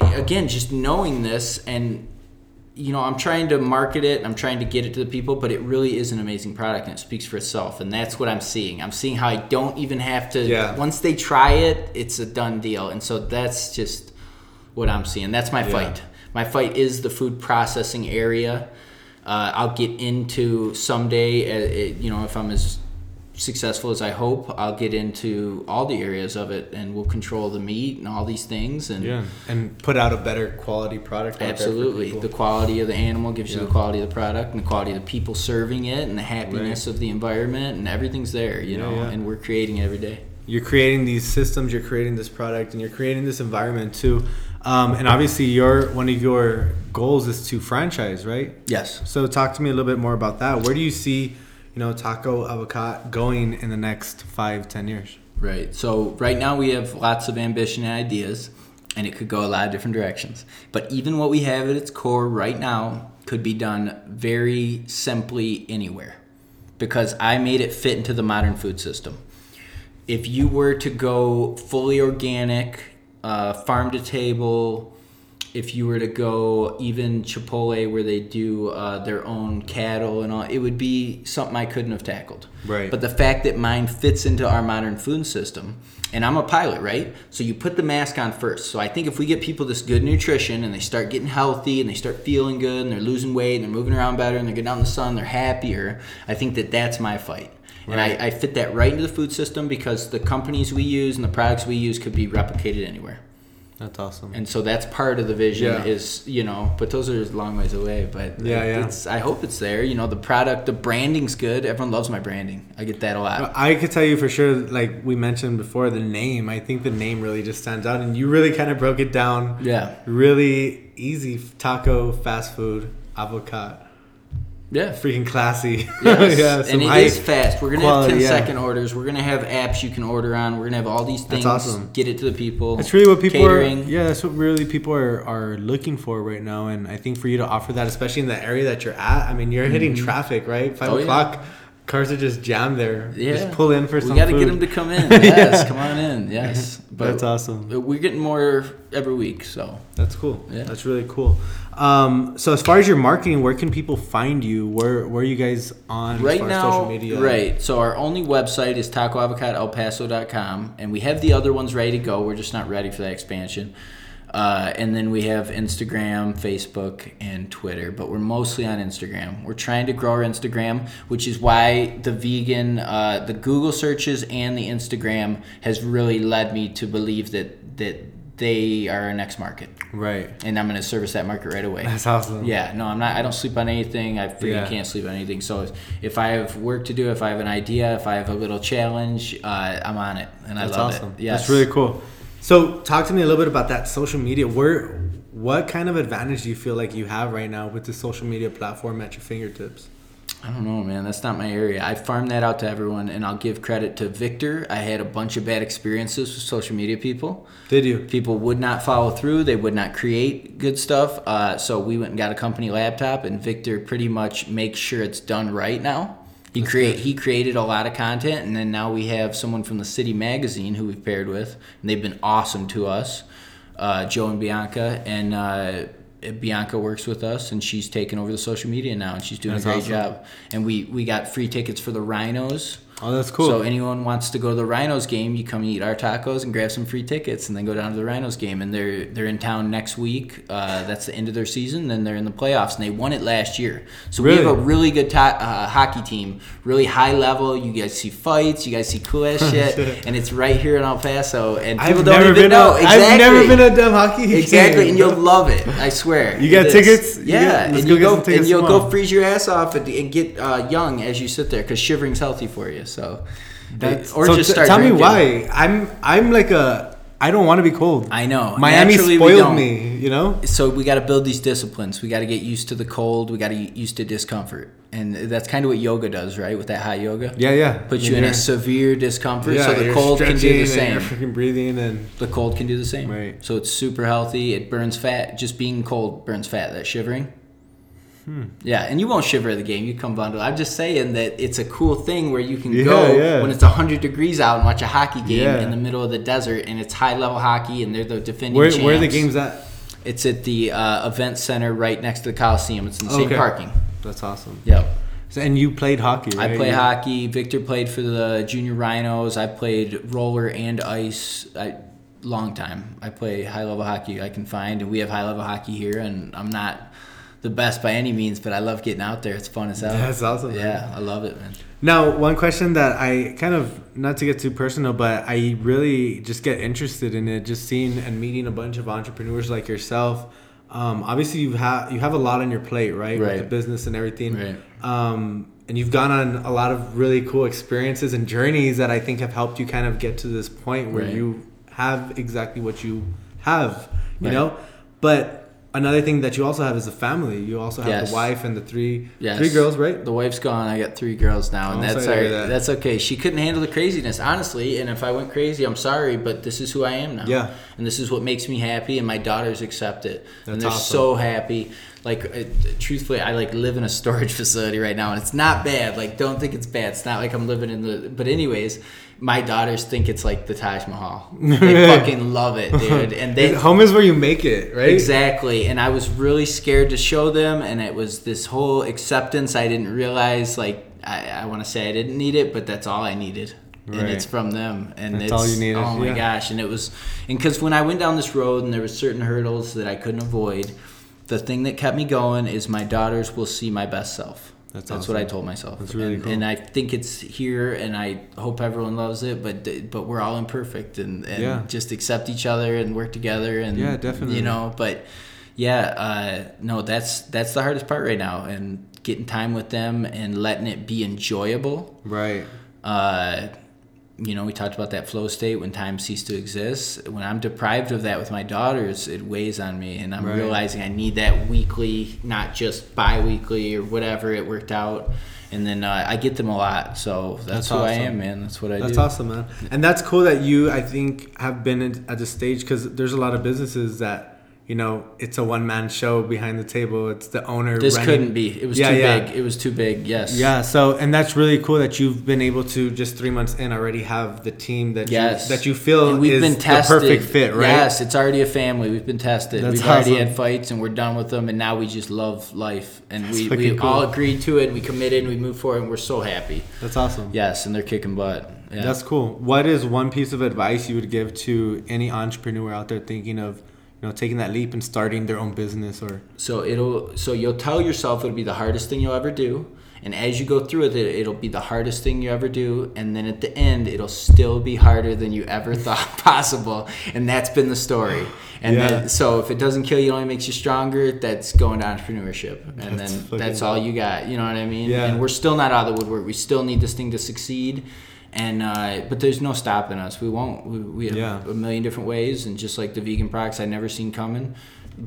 again, just knowing this, and you know, I'm trying to market it. I'm trying to get it to the people, but it really is an amazing product, and it speaks for itself. And that's what I'm seeing. I'm seeing how I don't even have to. Yeah. Once they try it, it's a done deal. And so that's just what I'm seeing. That's my Yeah. fight. My fight is the food processing area. Uh, I'll get into someday, uh, it, you know, if I'm as successful as I hope, I'll get into all the areas of it, and we'll control the meat and all these things. And Yeah, and put out a better quality product. out there for absolutely, the quality of the animal gives you the quality of the product, and the quality of the people serving it, and the happiness of the environment, and everything's there. You Yeah, know, yeah. and we're creating it every day. you're creating these systems, you're creating this product, and you're creating this environment too. Um, and obviously, your one of your goals is to franchise, right? Yes. So talk to me a little bit more about that. Where do you see, you know, Taco Avocado going in the next five, ten years? Right. So right now we have lots of ambition and ideas, and it could go a lot of different directions. But even what we have at its core right now could be done very simply anywhere, because I made it fit into the modern food system. If you were to go fully organic, uh, farm to table, if you were to go even Chipotle where they do uh, their own cattle and all, it would be something I couldn't have tackled. Right. But the fact that mine fits into our modern food system, and I'm a pilot, right? So you put the mask on first. So I think if we get people this good nutrition and they start getting healthy and they start feeling good and they're losing weight and they're moving around better and they're getting out in the sun, they're happier. I think that that's my fight. And I, I fit that right into the food system because the companies we use and the products we use could be replicated anywhere. That's awesome. And so that's part of the vision Yeah. is, you know, but those are a long ways away. But Yeah, it- yeah. It's, I hope it's there. You know, the product, the branding's good. Everyone loves my branding. I get that a lot. I could tell you for sure, like we mentioned before, the name. I think the name really just stands out, and you really kind of broke it down. Yeah. Really easy taco, fast food, avocado. Yeah. Freaking classy. Yes. yeah, and it is fast. We're gonna quality, have 10 yeah. second orders. We're gonna have apps you can order on. We're gonna have all these things. That's awesome. Get it to the people. That's really what people Catering. are. Yeah, that's what really people are, are looking for right now, and I think for you to offer that, especially in the area that you're at, I mean, you're hitting mm-hmm. traffic, right? Five Oh, yeah. Cars are just jammed there. Yeah. just pull in for we some. gotta get them to come in. Yes, come on in. Yes, but That's awesome. We're getting more every week, so That's cool. Yeah. That's really cool. Um, so as far as your marketing, where can people find you? Where where are you guys on as right far now, as social media? right. So our only website is tacoavocadoelpaso.com, and we have the other ones ready to go. We're just not ready for that expansion. Uh, and then we have Instagram, Facebook, and Twitter, but we're mostly on Instagram. We're trying to grow our Instagram, which is why the vegan, uh, the Google searches and the Instagram has really led me to believe that that they are our next market, Right. and I'm going to service that market right away. That's awesome. Yeah, no, I'm not. I don't sleep on anything. I freaking Yeah. can't sleep on anything. So if, if I have work to do, if I have an idea, if I have a little challenge, uh, I'm on it, and I love it. That's awesome. it. Yes. That's really cool. So talk to me a little bit about that social media. Where what kind of advantage do you feel like you have right now with the social media platform at your fingertips? I don't know, man. That's not my area. I farm that out to everyone, and I'll give credit to Victor. I had a bunch of bad experiences with social media people. Did you? People would not follow through. They would not create good stuff. Uh, so we went and got a company laptop, and Victor pretty much makes sure it's done right now. He create he created a lot of content, and then now we have someone from the City Magazine who we've paired with, and they've been awesome to us, uh, Joe and Bianca, and uh, Bianca works with us, and she's taken over the social media now, and she's doing That's a great awesome. job. And we we got free tickets for the Rhinos. Oh, that's cool. So anyone wants to go to the Rhinos game, you come eat our tacos and grab some free tickets, and then go down to the Rhinos game. And they're they're in town next week. Uh, that's the end of their season. Then they're in the playoffs, and they won it last year. So we have a really good ta- uh, hockey team, really high level. You guys see fights, you guys see cool ass shit, and it's right here in El Paso. And people I've don't never even been. know. A, exactly. I've never been a dumb hockey. game. Exactly, and you'll love it. I swear. You got tickets? You Yeah, got- let's and you get go and you'll go freeze your ass off and, and get uh, young as you sit there because shivering's healthy for you. So, That's, or so just t- start. tell me why. I'm I'm like a. I don't want to be cold. I know. Miami Naturally, spoiled me. You know. So we got to build these disciplines. We got to get used to the cold. We got to get used to discomfort, and that's kind of what yoga does, right? With that hot yoga, Yeah, yeah. put I you in a severe discomfort, so the cold can do the and same. Freaking breathing and The cold can do the same. Right. So it's super healthy. It burns fat. Just being cold burns fat. That shivering. Hmm. Yeah, and you won't shiver at the game. You come bundle. I'm just saying that it's a cool thing where you can Yeah, go yeah. when it's 100 degrees out and watch a hockey game Yeah. in the middle of the desert, and it's high level hockey, and they're the defending where champs. where are the games at? It's at the uh, event center right next to the Coliseum. It's in the same parking. That's awesome. Yep. So, and you played hockey. Right? I play hockey. Victor played for the Junior Rhinos. I played roller and ice. I long time. I play high level hockey I can find, and we have high level hockey here. And I'm not the best by any means, but I love getting out there. It's fun as hell. That's awesome, man. Yeah, I love it, man. Now, one question that I kind of not to get too personal, but I really just get interested in it. Just seeing and meeting a bunch of entrepreneurs like yourself. Um, obviously, you have you have a lot on your plate, right? With Right. the business and everything. Right. Um, and you've gone on a lot of really cool experiences and journeys that I think have helped you kind of get to this point where Right. you have exactly what you have. You Right. know, but another thing that you also have is a family. You also have Yes. the wife and the three Yes. three girls, right? The wife's gone. I got three girls now, and Oh, that's sorry to all hear right. that. That's okay. She couldn't handle the craziness, honestly. And if I went crazy, I'm sorry, but this is who I am now. Yeah. And this is what makes me happy, and my daughters accept it, and they're awesome. so happy. Like, it, truthfully, I like live in a storage facility right now, and it's not bad. Like, don't think it's bad. It's not like I'm living in the. But anyways. My daughters think it's like the Taj Mahal. They fucking love it, dude. And they Home is where you make it, right? Exactly. And I was really scared to show them, and it was this whole acceptance. I didn't realize, like, I, I want to say I didn't need it, but that's all I needed. And it's from them, and That's it's all you needed, oh my yeah. gosh! And it was, and because when I went down this road, and there were certain hurdles that I couldn't avoid, the thing that kept me going is my daughters will see my best self. That's That's, awesome. what I told myself. That's really and, cool. and I think it's here, and I hope everyone loves it. But but we're all imperfect, and, and Yeah. just accept each other and work together. And Yeah, definitely. You know, but yeah, uh, no, that's that's the hardest part right now, and getting time with them and letting it be enjoyable. Right. Uh, you know, we talked about that flow state when time ceased to exist. When I'm deprived of that with my daughters, it weighs on me, and I'm Right. realizing I need that weekly, not just bi-weekly or whatever. It worked out, and then uh, I get them a lot. So that's, That's who I am, man. That's what I That's do. That's awesome, man. And that's cool that you, I think, have been at the stage because there's a lot of businesses that, you know, it's a one man show behind the table. It's the owner. This running- couldn't be. It was Yeah, too yeah. big. It was too big. Yes. Yeah. So, and that's really cool that you've been able to just three months in already have the team that Yes. you that you feel And we've is been tested. the perfect fit, right? Yes, it's already a family. We've been tested. That's we've already had fights and we're done with them, and now we just love life. And we, we cool. all agreed to it, and we committed, and we moved forward, and we're so happy. That's awesome. Yes, and they're kicking butt. Yeah. That's cool. What is one piece of advice you would give to any entrepreneur out there thinking of, you know, taking that leap and starting their own business or So it'll so you'll tell yourself it'll be the hardest thing you'll ever do, and as you go through it, it'll be the hardest thing you ever do, and then at the end, it'll still be harder than you ever thought possible, and that's been the story. And Yeah. then, so if it doesn't kill you, it only makes you stronger. That's going to entrepreneurship, and That's then that's all you got. You know what I mean? Yeah. And we're still not out of the woodwork. We still need this thing to succeed. And uh, but there's no stopping us. We won't. We, we have Yeah. a million different ways, and just like the vegan products I never seen coming,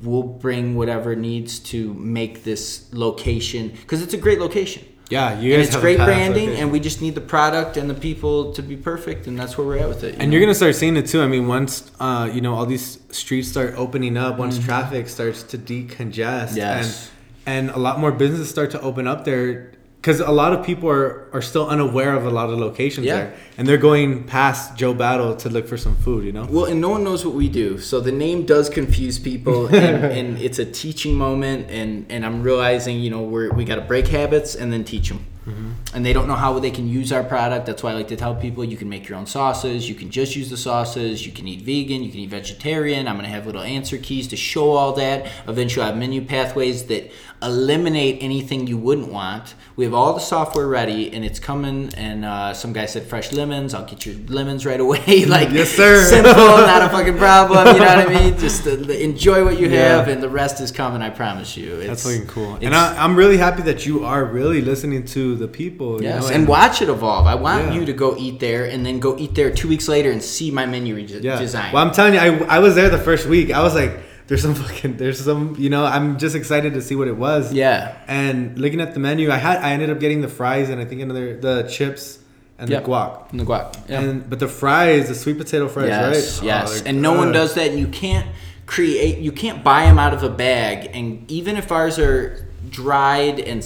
we'll bring whatever needs to make this location because it's a great location. yeah, you And guys it's have great branding, okay. and we just need the product and the people to be perfect, and that's where we're at with it. you And know? you're gonna start seeing it too. I mean, once uh, you know all these streets start opening up, once traffic starts to decongest, Mm-hmm. Yes. and and a lot more businesses start to open up there, because a lot of people are are still unaware of a lot of locations Yeah. there, and they're going past Joe Battle to look for some food. You know. Well, and no one knows what we do, so the name does confuse people, and, and it's a teaching moment. And, and I'm realizing, you know, we're we got to break habits and then teach them. Mm-hmm. and they don't know how they can use our product. That's why I like to tell people you can make your own sauces. You can just use the sauces. You can eat vegan. You can eat vegetarian. I'm gonna have little answer keys to show all that. Eventually, I have menu pathways that eliminate anything you wouldn't want. We have all the software ready, and it's coming. And uh, some guy said fresh lemons. I'll get your lemons right away. like Yes, sir. Simple, not a fucking problem. You know what I mean? Just uh, enjoy what you Yeah. have, and the rest is coming. I promise you. It's, That's fucking cool. And I, I'm really happy that you are really listening to the people. you Yes, know, and watch it evolve. I want Yeah. you to go eat there and then go eat there two weeks later and see my menu re- Yeah. design. Well, I'm telling you, I, I was there the first week. I was like, there's some fucking, there's some, you know, I'm just excited to see what it was. yeah, And looking at the menu, I had, I ended up getting the fries and I think another, the chips and Yep. the guac. and the guac. Yeah. And but the fries, the sweet potato fries, yes, right? yes, Oh, and no one does that. And you can't create. You can't buy them out of a bag. And even if ours are dried and.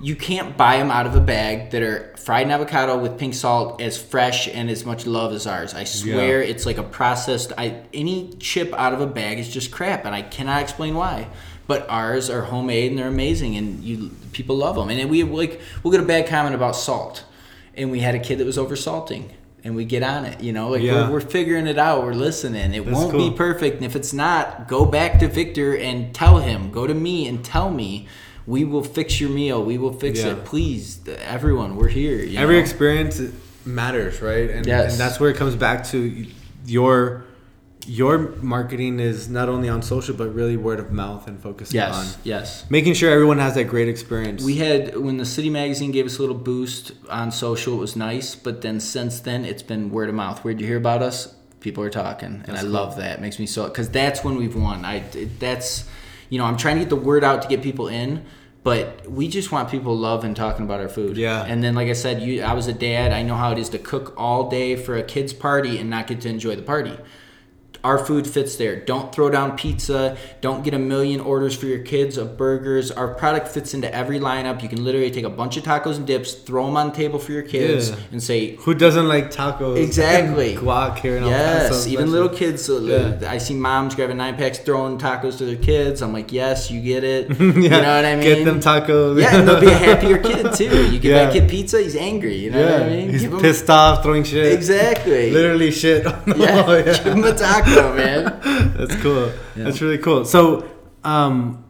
You can't buy them out of a bag that are fried in avocado with pink salt as fresh and as much love as ours. I swear it's like a processed. I any chip out of a bag is just crap, and I cannot explain why. But ours are homemade and they're amazing, and you people love them. And we like we'll get a bad comment about salt, and we had a kid that was over salting, and we get on it. You know, like Yeah. we're, we're figuring it out. We're listening. It That's won't cool. be perfect, and if it's not, go back to Victor and tell him. Go to me and tell me. We will fix your meal. We will fix Yeah. it. Please, everyone, we're here. Every know? experience matters, right? And, Yes. and that's where it comes back to your your marketing is not only on social but really word of mouth and focusing Yes, on yes. making sure everyone has that great experience. We had when the City Magazine gave us a little boost on social. It was nice, but then since then it's been word of mouth. Where'd you hear about us? People are talking, and I love that. It makes me so because that's when we've won. I that's you know I'm trying to get the word out to get people in, but we just want people loving talking about our food. Yeah. And then like I said, you I was a dad. I know how it is to cook all day for a kid's party and not get to enjoy the party our food fits there. Don't throw down pizza. Don't get a million orders for your kids of burgers. Our product fits into every lineup. You can literally take a bunch of tacos and dips, throw them on the table for your kids, Yeah. and say, Who doesn't like tacos? Exactly. and guac here Paso, Yes, even little kids. uh, Yeah. I see moms grabbing nine packs, throwing tacos to their kids. I'm like, yes, you get it. You know what I mean? Get them tacos. Yeah, and they'll be a happier kid too. You give Yeah. that kid pizza, he's angry. You know Yeah, what I mean? he's Give him- pissed off, throwing shit. Exactly. Literally shit. on the Yeah, wall, give him a taco, man. That's cool. That's really cool. So, um,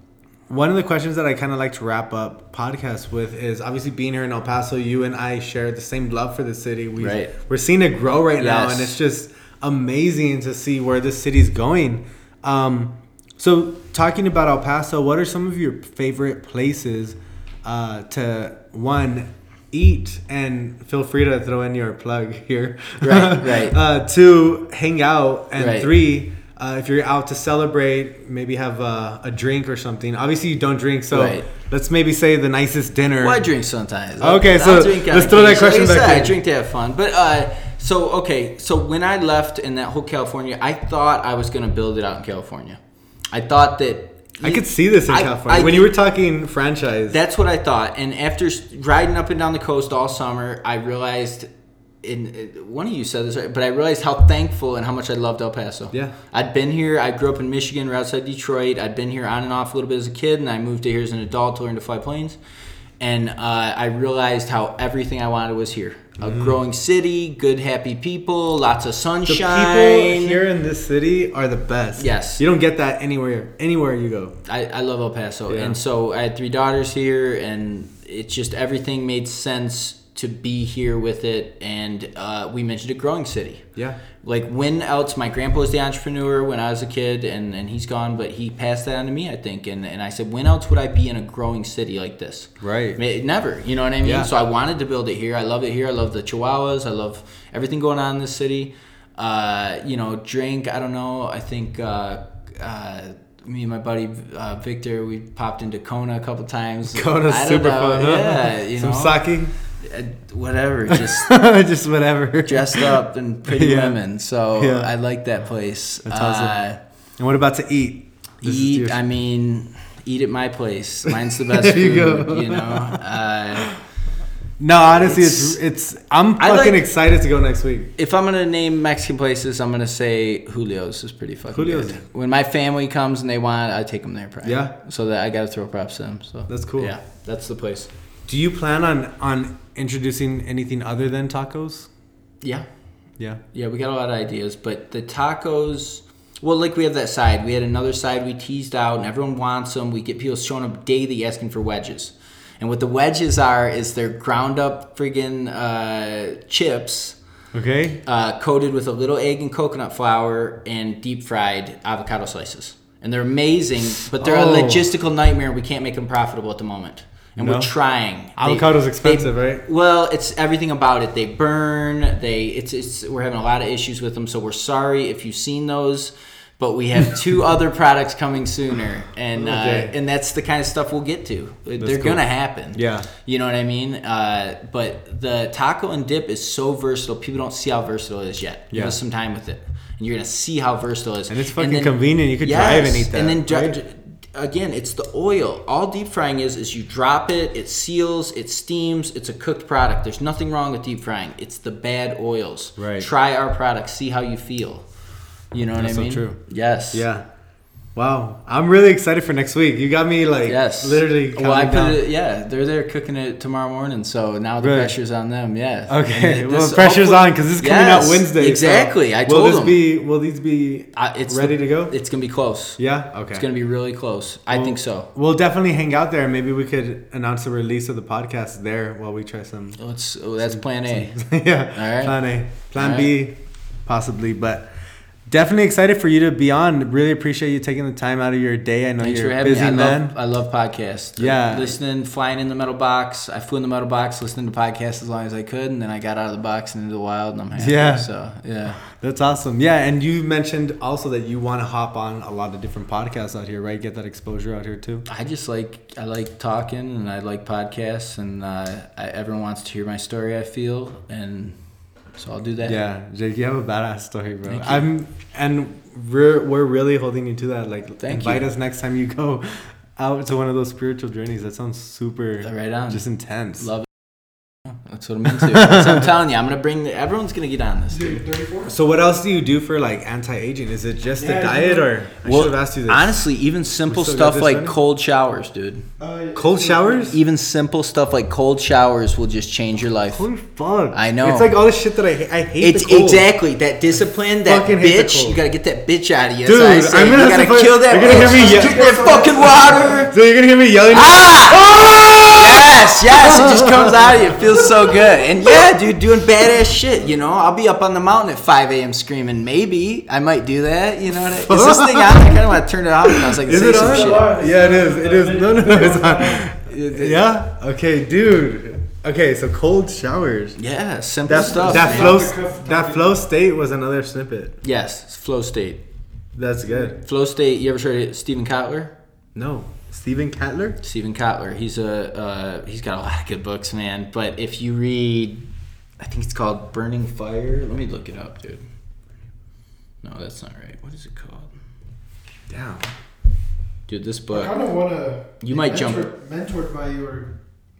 one of the questions that I kind of like to wrap up podcasts with is obviously being here in El Paso. You and I share the same love for the city. We Right. we're seeing it grow right now, and it's just amazing to see where this city's going. Um, so, talking about El Paso, what are some of your favorite places uh, to one eat and feel free to throw in your plug here. Right, right. uh, two, hang out, and Right. three, uh, if you're out to celebrate, maybe have a, a drink or something. Obviously, you don't drink, so Right. let's maybe say the nicest dinner. Well, I drink sometimes. Okay, so let's throw that question like back said. I drink to have fun, but uh, so okay, so when I left in that whole California, I thought I was gonna build it out in California. I thought that I could see this in I- California I when you were talking franchise. That's what I thought. And after riding up and down the coast all summer, I realized. In, in- uh, one of you said this, but I realized how thankful and how much I loved El Paso. Yeah. I'd been here. I grew up in Michigan, right outside Detroit. I'd been here on and off a little bit as a kid, and I moved to here as an adult to learn to fly planes. And uh, I realized how everything I wanted was here. A growing city, good, happy people, lots of Mm-hmm. the sunshine. people here in this city are the best. Yes. you don't get that anywhere. Anywhere you go. I, I love El Paso. Yeah. And so I had three daughters here, and it's just everything made sense to be here with it. And uh, we mentioned a growing city. Yeah. Like, when else? My grandpa was the entrepreneur when I was a kid, and, and he's gone, but he passed that on to me, I think. And, and I said, when else would I be in a growing city like this? Right. Never. You know what I mean? Yeah. So I wanted to build it here. I love it here. I love the Chihuahuas. I love everything going on in this city. Uh, you know, drink. I don't know. I think uh, uh, me and my buddy uh, Victor, we popped into Kona a couple times. Kona's super know. fun. Huh? Yeah, you Some know, sake. Uh, whatever. Just just whatever. dressed up and pretty Yeah. women. So Yeah. I like that place. That's awesome. Uh, And what about to eat? This eat. I mean, eat at my place. Mine's the best There food. you You, know. Uh, no, honestly, it's it's- it's. I'm I fucking like- excited to go next week. if I'm gonna name Mexican places, I'm gonna say Julio's is pretty fucking Julio's. good. When my family comes and they want, I take them there. Probably. Yeah? So that I gotta throw props to them. So That's cool. Yeah, that's the place. Do you plan on on introducing anything other than tacos? Yeah. Yeah. Yeah, we got a lot of ideas, but the tacos. Well, like we have that side. We had another side we teased out, and everyone wants them. We get people showing up daily asking for wedges. And what the wedges are is they're ground up friggin' uh, chips, Okay. uh, coated with a little egg and coconut flour, and deep fried avocado slices. And they're amazing, but they're Oh. a logistical nightmare. We can't make them profitable at the moment. And No? we're trying. They- Avocado's expensive, they- right? well, it's everything about it. They burn. They it's it's we're having a lot of issues with them. So we're sorry if you've seen those, but we have two other products coming sooner, and Okay. uh, and that's the kind of stuff we'll get to. They're cool. gonna happen. Yeah. you know what I mean. Uh, but the taco and dip is so versatile. People don't see how versatile it is yet. Give Yeah. us some time with it, and you're gonna see how versatile it is. And it's fucking convenient. You could drive and eat that, And then dri- right? Again, it's the oil. All deep frying is is you drop it, it seals, it steams, it's a cooked product. There's nothing wrong with deep frying. It's the bad oils. Right. Try our product, see how you feel. You know what That's so I mean? true. Yes. Yeah. Wow. I'm really excited for next week. You got me like Yes. literally Well, I put down. it. Yeah, they're there cooking it tomorrow morning, so now the Really? pressure's on them. Yeah. Okay, And well, this- pressure's on because this is coming out Yes, Wednesday. so Exactly. I will told this them. be? Will these be I, it's ready to go? It's gonna be close. Yeah. Okay. It's gonna be really close. I think so. We'll definitely hang out there. Maybe we could announce the release of the podcast there while we try some. Let's. Oh, that's Plan A. yeah. All right. Plan A. Plan All B, possibly, but. Definitely excited for you to be on. Really appreciate you taking the time out of your day. I know Thanks you're for busy me. I man. love, I love podcasts. Yeah. Listening, flying in the metal box. I flew in the metal box, listening to podcasts as long as I could, and then I got out of the box and into the wild, and I'm happy. Yeah. So, yeah. That's awesome. Yeah, and you mentioned also that you want to hop on a lot of different podcasts out here, right? Get that exposure out here too. I just like I like talking and I like podcasts and uh, I, everyone wants to hear my story. I feel and so I'll do that. Yeah, Jake, you have a badass story, bro. Thank you. I'm and we're we're really holding you to that. Like, Thank invite you. us next time you go out to one of those spiritual journeys. That sounds super, Right on. just intense. Love it. That's what I'm into. That's what I'm telling you. I'm gonna bring. The, everyone's gonna get on this. Dude. Dude, 34? So, what else do you do for like anti-aging? Is it just Yeah, the diet, you- or I Well, should have asked you this? honestly, even simple still got stuff this like running? cold showers, dude. Uh, cold showers. Even simple stuff like cold showers will just change your life. Holy fuck! I know. It's like all the shit that I ha- I hate. It's the cold. exactly that discipline, that Fucking hate the bitch. cold. You gotta get that bitch out of you. Dude, That's how I say. I'm gonna you have gotta fuck- kill that you're gonna bitch. hear me Just ye- drink that fucking water. So you're gonna hear me yelling. Ah! Yes, yes, it just comes out of you. It feels so good. And yeah, dude, doing badass shit, you know? I'll be up on the mountain at 5 a.m. screaming. Maybe I might do that, you know what I mean? Is this thing on? I kind of want to turn it off and I was like, Is say it some on? shit. Yeah, it is. It is. No, no, no, it's on. Yeah. Okay, dude. Okay, so cold showers. Yeah, simple That stuff. that man. flow Off the cuff that flow state was another snippet. Yes, flow state. That's good. Flow state, you ever heard of Stephen Kotler? No, Steven Catler. Stephen Kotler. He's a uh, he's got a lot of good books, man. But if you read, I think it's called Burning Fire. Let me look it up, dude. No, that's not right. What is it called? Damn. Dude, this I book. kind of want to. You might jump- Mentored by you or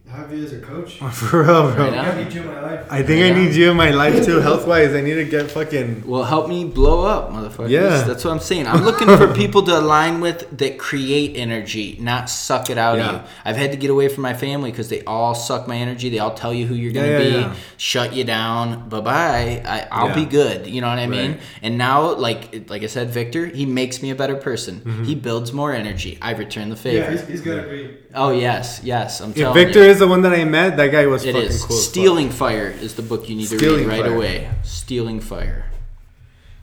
have you as a coach. For real, bro. Right now? I need you in my life. I think I need you in my life too, health wise. I need to get fucking. Well, help me blow up, motherfuckers. Yeah. That's what I'm saying. I'm looking for people to align with that create energy, not suck it out Yeah. of you. I've had to get away from my family because they all suck my energy. They all tell you who you're going to Yeah, yeah, be, yeah. shut you down. Bye bye. I, I'll Yeah. be good. You know what I mean? Right. And now, like like I said, Victor, he makes me a better person. Mm-hmm. He builds more energy. I return the favor. Yeah, he's, he's gonna be. oh yes, yes. I'm If telling Victor you. is the one that I met, that guy was It fucking is. cool. as fuck. Stealing Fire is the book you need to Stealing read right Fire. away. Stealing Fire.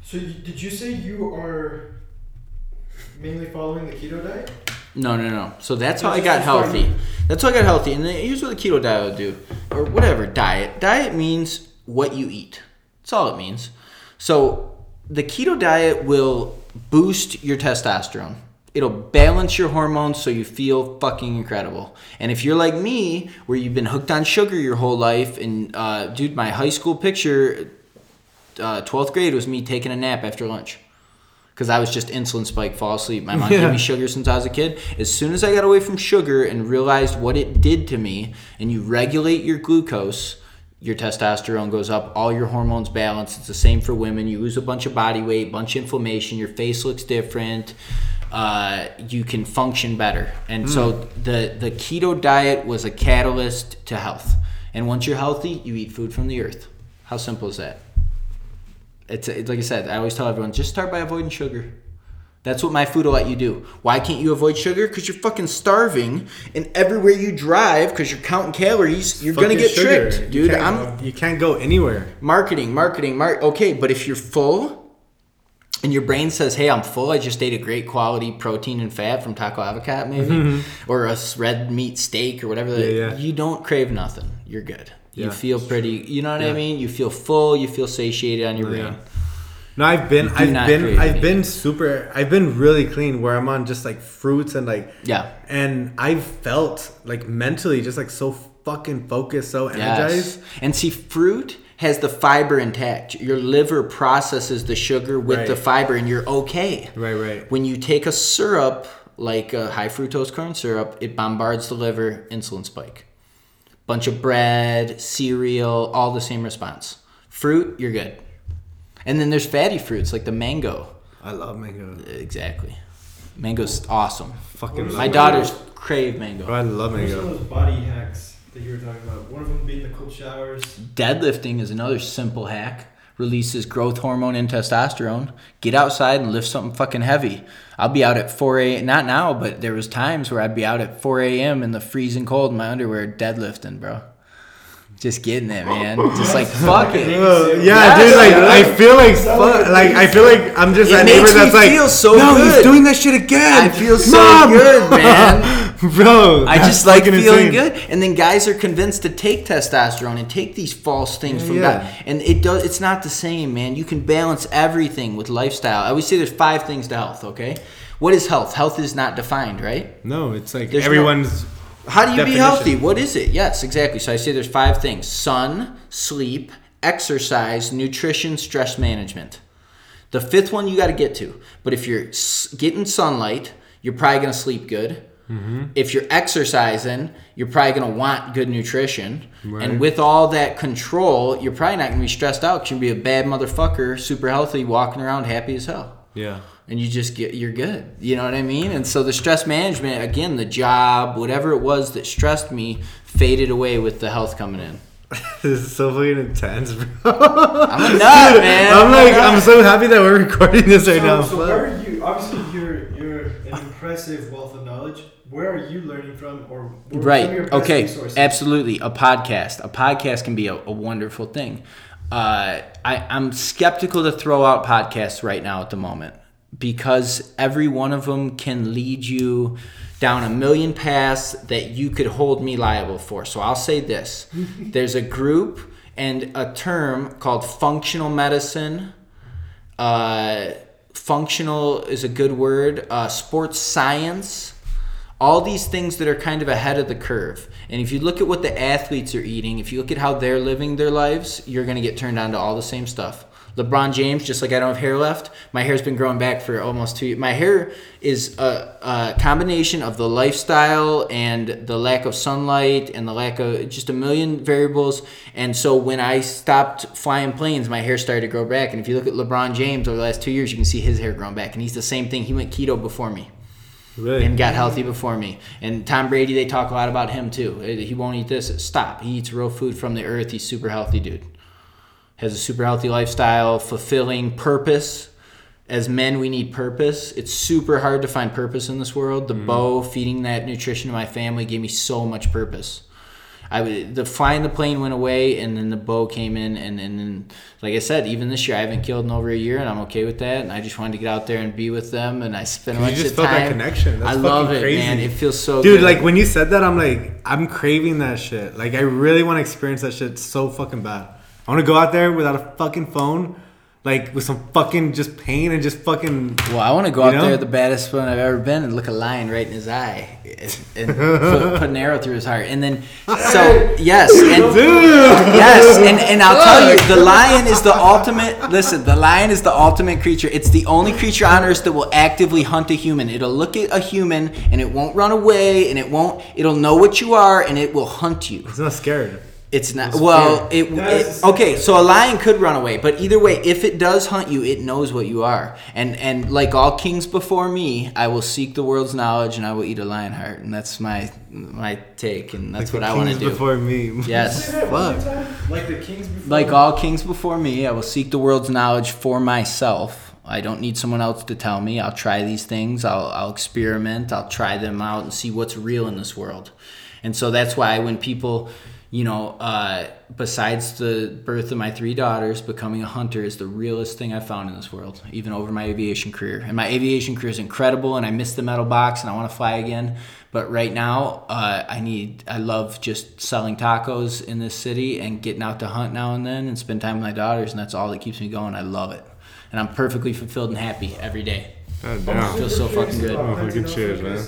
So you, did you say you are mainly following the keto diet? No, no, no. So that's how I got healthy. That's how I got healthy. And then here's what the keto diet will do, or whatever diet. Diet means what you eat. That's all it means. So the keto diet will boost your testosterone. It'll balance your hormones so you feel fucking incredible. And if you're like me, where you've been hooked on sugar your whole life, and uh, dude, my high school picture, uh, 12th grade was me taking a nap after lunch because I was just insulin spike, fall asleep. My mom Yeah. gave me sugar since I was a kid. As soon as I got away from sugar and realized what it did to me, and you regulate your glucose, your testosterone goes up, all your hormones balance. It's the same for women. You lose a bunch of body weight, bunch of inflammation, your face looks different. Uh, you can function better. And so the the keto diet was a catalyst to health. And once you're healthy, you eat food from the earth. How simple is that? It's, it's like I said. I always tell everyone just start by avoiding sugar. That's what my food will let you do. Why can't you avoid sugar? Because you're fucking starving, and everywhere you drive, because you're counting calories, you're gonna get sugar. tricked, You dude. can't I'm go- you can't go anywhere. marketing, marketing, mar- Okay, but if you're full, and your brain says, "Hey, I'm full. I just ate a great quality protein and fat from Taco Avocado, maybe, or a red meat steak or whatever," Mm-hmm. Yeah, yeah. you don't crave nothing. You're good. You feel pretty. You know what I mean? You feel full. You feel satiated on your Yeah. brain. No, I've been, I've been, I've been super, I've been really clean where I'm on just like fruits and like, Yeah. and I've felt like mentally just like so fucking focused, so energized. Yes. And see, fruit has the fiber intact. Your liver processes the sugar with Right. the fiber, and you're okay. Right, right. When you take a syrup, like a high fructose corn syrup, it bombards the liver, insulin spike. Bunch of bread, cereal, all the same response. Fruit, you're good. And then there's fatty fruits like the mango. I love mango. Exactly. Mango's awesome. Fucking love My mango. daughters crave mango. Bro, I love What are some mango. of those body hacks that you were talking about? One of them being the cold showers. Deadlifting is another simple hack. Releases growth hormone and testosterone. Get outside and lift something fucking heavy. I'll be out at 4 a.m. Not now, but there was times where I'd be out at 4 a.m. in the freezing cold in my underwear deadlifting, bro. Just getting it, man. Just like fuck it. Uh, yeah, Yes, dude. Like dude. I feel like fuck, like I feel like I'm just It that neighbor me that's like, feel so no, he's good." doing that shit again. I feel so Mom!" good, man. bro. I just like feeling insane. good, and then guys are convinced to take testosterone and take these false things Yeah, from yeah. God, and it does. It's not the same, man. You can balance everything with lifestyle. I always say there's five things to health. Okay, what is health? Health is not defined, right? No, it's like There's no- everyone's. How do you be healthy? What is it? Yes, exactly. So I say there's five things: sun, sleep, exercise, nutrition, stress management. The fifth one you got to get to. But if you're getting sunlight, you're probably going to sleep good. Mm-hmm. If you're exercising, you're probably going to want good nutrition. Right. And with all that control, you're probably not going to be stressed out because you'll be a bad motherfucker, super healthy, walking around happy as hell Yeah. and you just get you're good you know what i mean and so the stress management again the job whatever it was that stressed me faded away with the health coming in this is so fucking intense, bro. i'm a nut man I'm like, a I'm so happy that we're recording this right so, now. so where are you? Obviously, you're you're an impressive wealth of knowledge. Where are you learning from, or what are some of your right okay. resources? absolutely. A podcast. A podcast can be a, a wonderful thing. Uh, I, i'm skeptical to throw out podcasts right now at the moment because every one of them can lead you down a million paths that you could hold me liable for. So i'll say this. There's a group and a term called functional medicine. Uh, functional is a good word. Uh, sports science, all these things that are kind of ahead of the curve. And if you look at what the athletes are eating, if you look at how they're living their lives, you're going to get turned on to all the same stuff. LeBron James, just like I don't have hair left, my hair's been growing back for almost two years. My hair is a, a combination of the lifestyle and the lack of sunlight and the lack of just a million variables. And so when I stopped flying planes, my hair started to grow back. And if you look at LeBron James over the last two years, you can see his hair growing back. And he's the same thing. He went keto before me Really? and got healthy before me. And Tom Brady, they talk a lot about him too. He won't eat this. Stop. He eats real food from the earth. He's super healthy, dude. Has a super healthy lifestyle, fulfilling purpose. As men, we need purpose. It's super hard to find purpose in this world. The mm. bow, feeding that nutrition to my family, gave me so much purpose. I would the flying the plane went away, and then the bow came in, and, and then like I said, even this year I haven't killed in over a year, and I'm okay with that. And I just wanted to get out there and be with them, and I spent a You bunch just of felt time. that connection. That's I love it, crazy. man. It feels so Dude, good. like when you said that, I'm like, I'm craving that shit. Like, I really want to experience that shit so fucking bad. I want to go out there without a fucking phone, like with some fucking just pain and just fucking. Well, I want to go out know? there, the baddest one I've ever been, and look a lion right in his eye, and, and put, put an arrow through his heart, and then so yes, and yes, and, and I'll tell you, the lion is the ultimate. Listen, the lion is the ultimate creature. It's the only creature on earth that will actively hunt a human. It'll look at a human, and it won't run away, and it won't. It'll know what you are, and it will hunt you. It's not scared. It's not. It's well, it, it okay. So a lion could run away, but either way, if it does hunt you, it knows what you are. And and like all kings before me, I will seek the world's knowledge, and I will eat a lion heart. And that's my my take, and that's Like what the I want to kings do. Before me. Yes. Say that one Fuck. Like the kings before. Like all kings before me, I will seek the world's knowledge for myself. I don't need someone else to tell me. I'll try these things. I'll, I'll experiment. I'll try them out and see what's real in this world. And so that's why when people, you know, uh, besides the birth of my three daughters, becoming a hunter is the realest thing I've found in this world, even over my aviation career. And my aviation career is incredible, and I miss the metal box, and I want to fly again. But right now, uh, I need, I love just selling tacos in this city and getting out to hunt now and then and spend time with my daughters, and that's all that keeps me going. I love it. And I'm perfectly fulfilled and happy every day. God I'm damn. Feels so fucking good. about Oh, hunting fucking also cheers, man.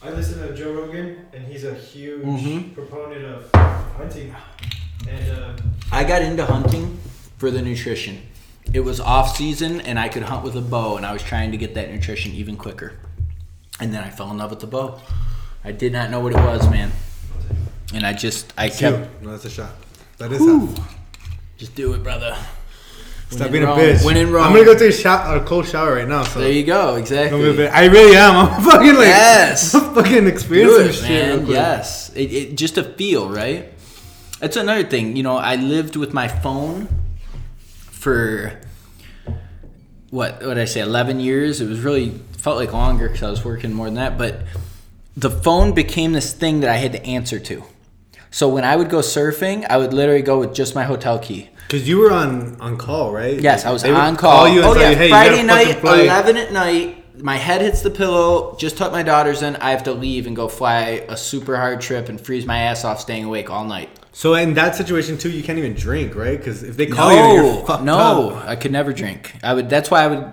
I listen to Joe Rogan, and he's a huge Mhm. proponent of hunting. And uh, I got into hunting for the nutrition. It was off season and I could hunt with a bow and I was trying to get that nutrition even quicker. And then I fell in love with the bow. I did not know what it was, man. And I just I Two. kept No, that's a shot. That is Whew. half. just do it, brother. Stop When being in a Rome. bitch. When in Rome. I'm gonna go take a, shot, a cold shower right now. So There you go, Don't be a exactly. I really am. I'm fucking like Yes. I'm fucking Do experiencing it, shit. real man. quick. Yes. It, it just a feel, right? That's another thing. You know, I lived with my phone for what? What did I say? Eleven years. It was really felt like longer because I was working more than that. But the phone became this thing that I had to answer to. So when I would go surfing, I would literally go with just my hotel key. Cause you were on on call, right? Yes, I was They would on call. you and oh yeah, you, hey, Friday night, eleven at night. My head hits the pillow. Just tuck my daughters in. I have to leave and go fly a super hard trip and freeze my ass off staying awake all night. So in that situation too, you can't even drink, right? Because if they call you, then you're No, fucked no, up. I could never drink. I would. That's why I would.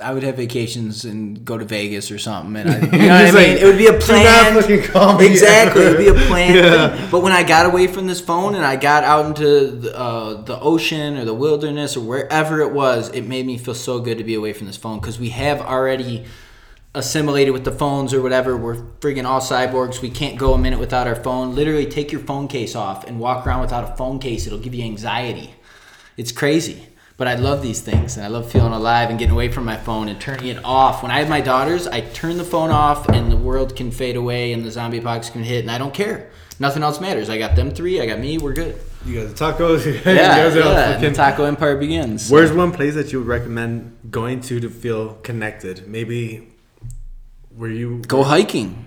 I would have vacations and go to Vegas or something, and I, you know what I mean. like, it would be a plan. fucking call me exactly, ever." it'd be a plan. Yeah. But when I got away from this phone and I got out into the, uh, the ocean or the wilderness or wherever it was, it made me feel so good to be away from this phone because we have already assimilated with the phones or whatever. We're friggin' all cyborgs. We can't go a minute without our phone. Literally, take your phone case off and walk around without a phone case. It'll give you anxiety. It's crazy. But I love these things and I love feeling alive and getting away from my phone and turning it off. When I have my daughters, I turn the phone off and the world can fade away and the zombie apocalypse can hit and I don't care. Nothing else matters. I got them three, I got me, we're good. You guys tacos. you Yeah, are yeah. and the taco empire begins. Where's one place that you would recommend going to to feel connected? Maybe where you Go hiking.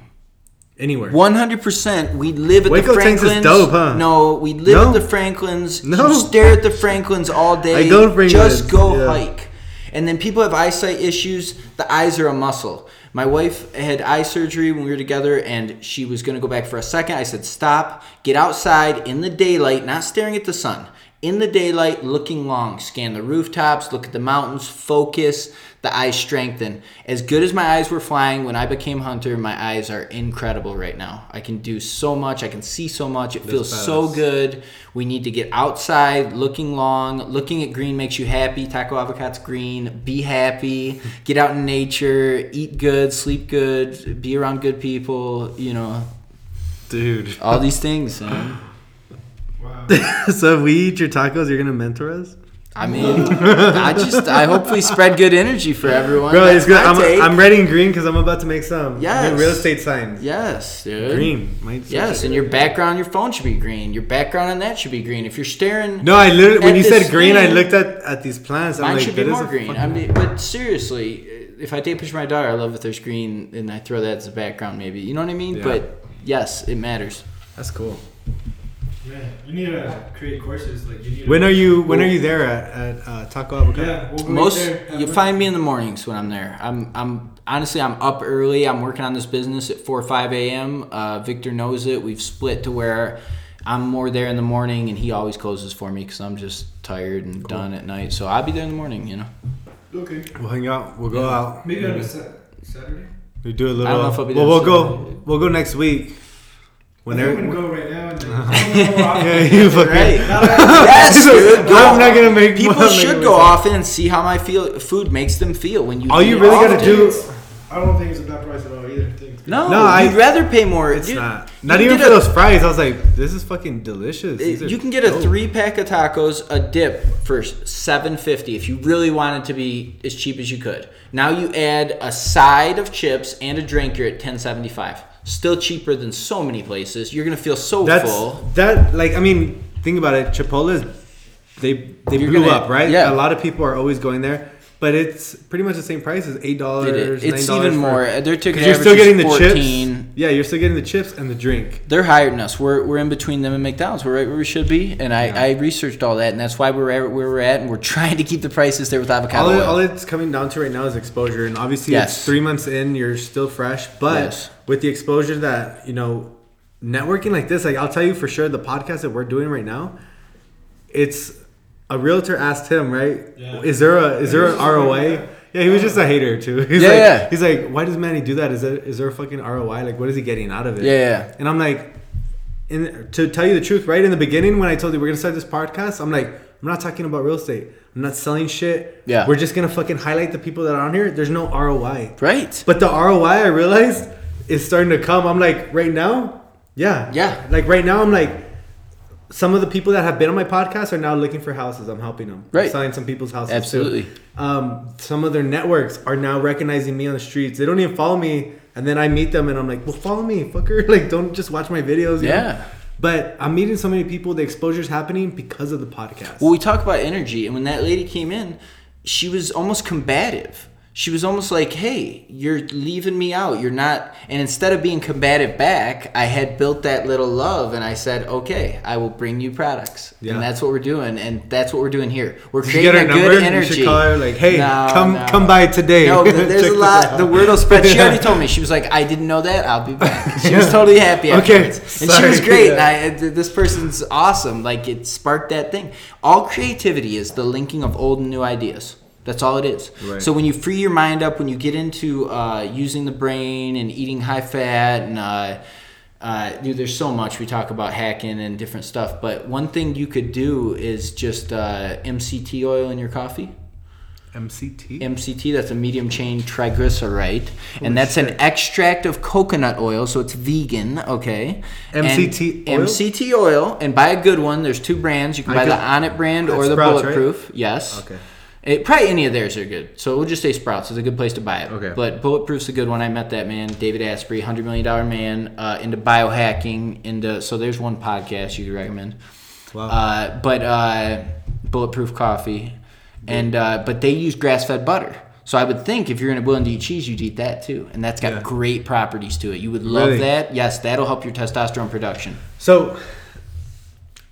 anywhere. One hundred percent. We live at Waco the Franklins. is dope, huh? No, we live No? at the Franklins. No. You stare at the Franklins all day. I go to Franklins, Just go yeah. hike. And then people have eyesight issues. The eyes are a muscle. My wife had eye surgery when we were together, and she was going to go back for a second. I said, "Stop. Get outside in the daylight, not staring at the sun. In the daylight, looking long. Scan the rooftops. Look at the mountains. Focus." The eyes strengthen. As good as my eyes were flying when I became hunter, my eyes are incredible right now. I can do so much. I can see so much. It feels so good. We need to get outside, looking long. Looking at green makes you happy. Taco avocado's green. Be happy. Get out in nature. Eat good. Sleep good. Be around good people. You know, Dude. all these things. man. wow. so if we eat your tacos, you're gonna mentor us? I mean, I just I hopefully spread good energy for everyone. Bro, That's it's good. I'm, take. I'm writing green because I'm about to make some Yes. new real estate signs. yes, dude. Green. Might Yes, and your background, your phone should be green. Your background on that should be green. If you're staring, No, I literally when you said green, I looked at at these plants. I'm mine like, should be more green. I mean, but seriously, if I take a picture of my daughter, I love if there's green, and I throw that as a background, maybe. You know what I mean? Yeah. But yes, it matters. That's cool. Man, you need to create courses. Like you need. to- When are you when are you there at, at uh, Taco Avocado? Yeah, we'll Most there. you lunch. find me in the mornings when I'm there. I'm I'm honestly I'm up early. I'm working on this business at four or five a.m. Uh, Victor knows it. We've split to where I'm more there in the morning, and he always closes for me because I'm just tired and done at night. So I'll be there in the morning. You know. Okay. We'll hang out. We'll go out. Maybe on a Sa- Saturday. We do a little. I don't know if I'll be well, we'll go. We'll go next week. I think I'm Whenever. gonna go right now and then. I'm gonna go off. Yeah, you fucking. Right. Now yes, dude. I'm not gonna make. People I'm should go make- often and see how my feel food makes them feel when you. All you eat really gotta do. I don't think it's a bad price at all either. I think it's good. No, No, I- you'd rather pay more. It's You- not. Not even for a- those fries. I was like, this is fucking delicious. These You can get a three pack of tacos, a dip for seven fifty if you really want it to be as cheap as you could. Now you add a side of chips and a drink, you're at ten seventy five. Still cheaper than so many places. You're gonna feel so That's full. that. Like, I mean, think about it. Chipotle's they they You're blew gonna- up, right? yeah. A lot of people are always going there, but it's pretty much the same price as eight dollars. It's even more. Their ticket You're still getting the 14. chips. Yeah, you're still getting the chips and the drink. They're higher than us. We're, we're in between them and McDonald's. We're right where we should be. And I, Yeah. I researched all that, and that's why we're at where we're at. And we're trying to keep the prices there with avocado All, it, all it's coming down to right now is exposure, and obviously Yes. it's three months in. You're still fresh, but Yes. with the exposure that you know, networking like this, like I'll tell you for sure, the podcast that we're doing right now, it's a realtor asked him, right? Yeah. Is there a is there an He ROI? Yeah, he was just a hater too. He's Yeah, like, yeah. he's like, why does Manny do that? Is there is there a fucking ROI? Like, what is he getting out of it? Yeah, yeah. And I'm like, in, to tell you the truth, right in the beginning when I told you we're gonna start this podcast, I'm like, I'm not talking about real estate. I'm not selling shit. Yeah. We're just gonna fucking highlight the people that are on here. There's no ROI. right. But the ROI I realized is starting to come. I'm like, right now, yeah. Yeah. Like right now, I'm like, some of the people that have been on my podcast are now looking for houses. I'm helping them. I'm Right. selling some people's houses. too. Absolutely. Um, some of their networks are now recognizing me on the streets. They don't even follow me, and then I meet them, and I'm like, "Well, follow me, fucker! Like, don't just watch my videos." you know? Yeah. But I'm meeting so many people. The exposure is happening because of the podcast. Well, we talk about energy, and when that lady came in, she was almost combative. She was almost like, "Hey, you're leaving me out. You're not." And instead of being combative back, I had built that little love, and I said, "Okay, I will bring you products." Yeah. And that's what we're doing, and that's what we're doing here. We're Did you creating a good number? You energy. should call her like, "Hey, No, come no. come by today." No, there's a lot. The word will spread. She already told me. She was like, "I didn't know that. I'll be back." She was totally happy. Okay, Afterwards. and she was great. Yeah. And I, uh, this person's awesome. Like it sparked that thing. All creativity is the linking of old and new ideas. That's all it is. Right. So when you free your mind up, when you get into uh, using the brain and eating high fat and uh, uh, dude, there's so much we talk about hacking and different stuff. But one thing you could do is just uh, MCT oil in your coffee. MCT. MCT, that's a medium chain triglyceride, and that's an extract of coconut oil, so it's vegan, okay? MCT and oil? MCT oil, and buy a good one. There's two brands. You can I buy the could- Onnit brand or the Sprouts, right? Bulletproof. Yes. Okay. It, probably any of theirs are good. So we'll just say Sprouts is a good place to buy it. Okay. But Bulletproof's a good one. I met that man, David Asprey, hundred million dollar man, uh, into biohacking. Into so there's one podcast you could recommend. Wow. Uh, but uh, Bulletproof coffee, and uh, but they use grass fed butter. So I would think if you're willing to eat cheese, you'd eat that too, and that's got Yeah. great properties to it. You would love Really? that. Yes, that'll help your testosterone production. So,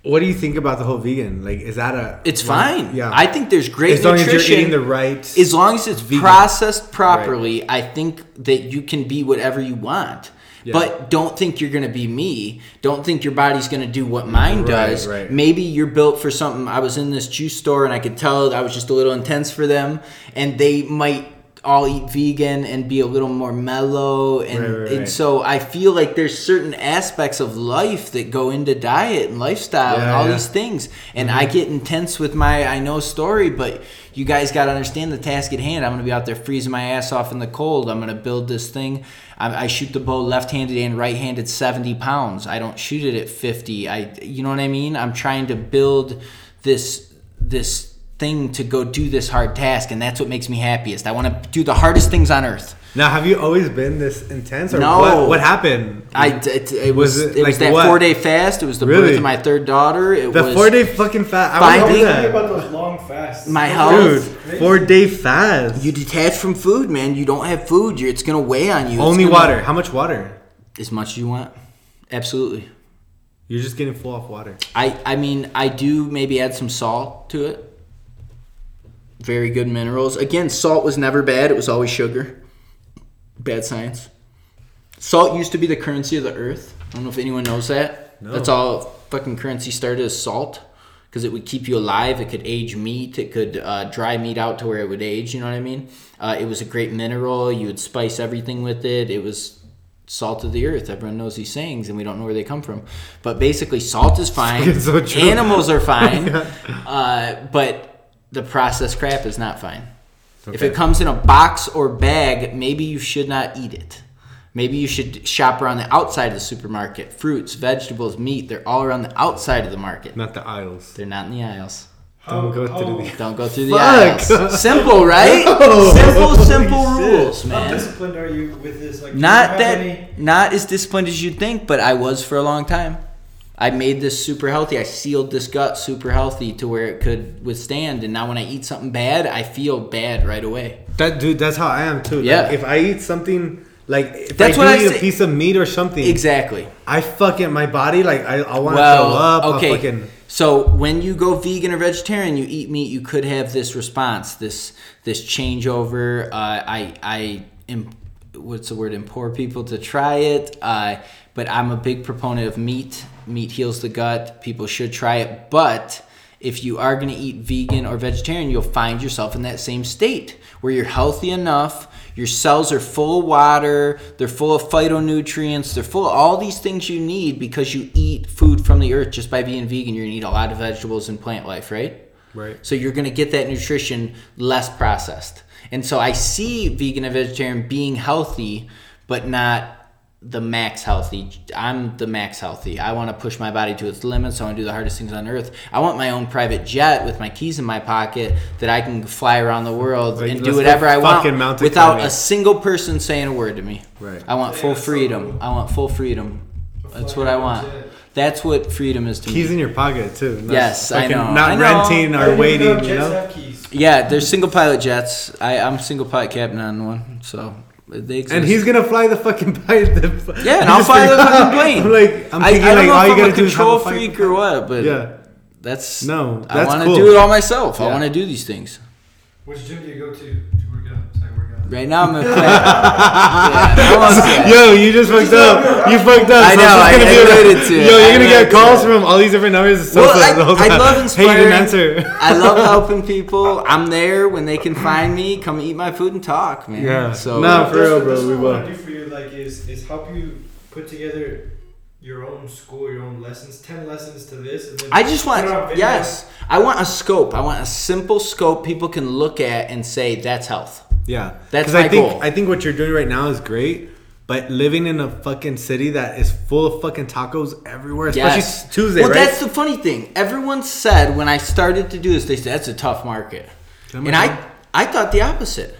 what do you think about the whole vegan? Like, is that a? It's fine. Yeah. I think there's great as long nutrition. as you're eating the right. as long as it's Vegan. processed properly, I think that you can be whatever you want. Yeah. But don't think you're going to be me. Don't think your body's going to do what mine Right, does. right. Maybe you're built for something. I was in this juice store and I could tell I was just a little intense for them, and they might all eat vegan and be a little more mellow and, Right, right, and so I feel like there's certain aspects of life that go into diet and lifestyle and all yeah. these things. And mm-hmm. I get intense with my I know story, but you guys got to understand the task at hand. I'm going to be out there freezing my ass off in the cold. I'm going to build this thing. I, I shoot the bow left-handed and right-handed 70 pounds. I don't shoot it at 50. I, you know what I mean? I'm trying to build this this thing to go do this hard task, and that's what makes me happiest. I want to do the hardest things on earth. now, have you always been this intense, or No. what? What happened? I it, it was, Was it, it was that what? four day fast. It was the Really? birth of my third daughter. It the was four day fucking fast. I was was thinking about those long fasts. My Those health. are Dude, four day fast. You detach from food, man. You don't have food. You're, it's gonna weigh on you. Only gonna- water. How much water? As much as you want. Absolutely. You're just getting full off water. I I mean I do maybe add some salt to it. Very good minerals. Again, salt was never bad. It was always sugar. Bad science. Salt used to be the currency of the earth. I don't know if anyone knows that. No. That's all fucking currency started as salt because it would keep you alive. It could age meat. It could uh, dry meat out to where it would age. You know what I mean? Uh, it was a great mineral. You would spice everything with it. It was salt of the earth. Everyone knows these sayings, and we don't know where they come from. But basically, salt is fine. It's so true. Animals are fine, uh, but the processed crap is not fine. If it comes in a box or bag, maybe you should not eat it. Maybe you should shop around the outside of the supermarket. Fruits, vegetables, meat, they're all around the outside of the market. Not the aisles. They're not in the aisles. Don't go through the- Don't go through the aisles. Simple, right? simple, simple rules, How man. disciplined are you with this? Like, Not that, any- not as disciplined as you'd think, but I was for a long time. I made this super healthy. I sealed this gut super healthy to where it could withstand. And now when I eat something bad, I feel bad right away. That dude, that's how I am too. Like, Yeah. if I eat something like if That's I what do I eat say- a piece of meat or something, Exactly. I fucking my body like I, I want to Well, throw up. okay. I'll fucking So when you go vegan or vegetarian, you eat meat, you could have this response, this this changeover. Uh, I I im- what's the word? Implore people to try it. Uh, but I'm a big proponent of meat. Meat heals the gut. People should try it. But if you are going to eat vegan or vegetarian, you'll find yourself in that same state where you're healthy enough. Your cells are full of water. They're full of phytonutrients. They're full of all these things you need because you eat food from the earth. Just by being vegan, you're going to eat a lot of vegetables and plant life, right? right. So you're going to get that nutrition less processed. And so I see vegan and vegetarian being healthy, but not the max healthy. I'm the max healthy. I want to push my body to its limits. I want to do the hardest things on earth. I want my own private jet with my keys in my pocket that I can fly around the world Like, and do whatever I want fucking without climbing. a single person saying a word to me. Right. I want full Yeah, so freedom. cool. I want full freedom. That's what I want. That's what freedom is to Keys me. Keys in your pocket too. Not Yes, I fucking know, Not I know. renting or didn't waiting. You know. have keys. Yeah, there's single pilot jets. I, I'm single pilot captain on one, so they exist. And he's gonna fly the fucking plane. The, yeah, and he I'll fly the fucking plane. I'm like, I'm thinking I don't like know all if you I'm gotta a do is control a freak or what, but Yeah. that's No, I want to cool. do it all myself. I want to do these things. Which gym do you go to Right now, I'm gonna play. yeah. Yo, you just fucked up. You fucked up. I So know, it's I gonna be admitted like- to it. Yo, you're gonna get calls it. from all these different numbers. So Well, so- the whole I, I love inspiring. didn't answer. I love helping people. I'm there when they can find me. Come eat my food and talk, man. Yeah. So No, for That's real, bro, That's we what I want will. to do for you, like, is is help you put together your own school, your own lessons, ten lessons to this. And then I just want put it yes. I want a scope. I want a simple scope people can look at and say that's health. Yeah, That's my I think goal. I think what you're doing right now is great. But living in a fucking city that is full of fucking tacos everywhere, especially Yes. Tuesday, well, right? that's the funny thing. Everyone said when I started to do this, they said that's a tough market, and I I thought the opposite.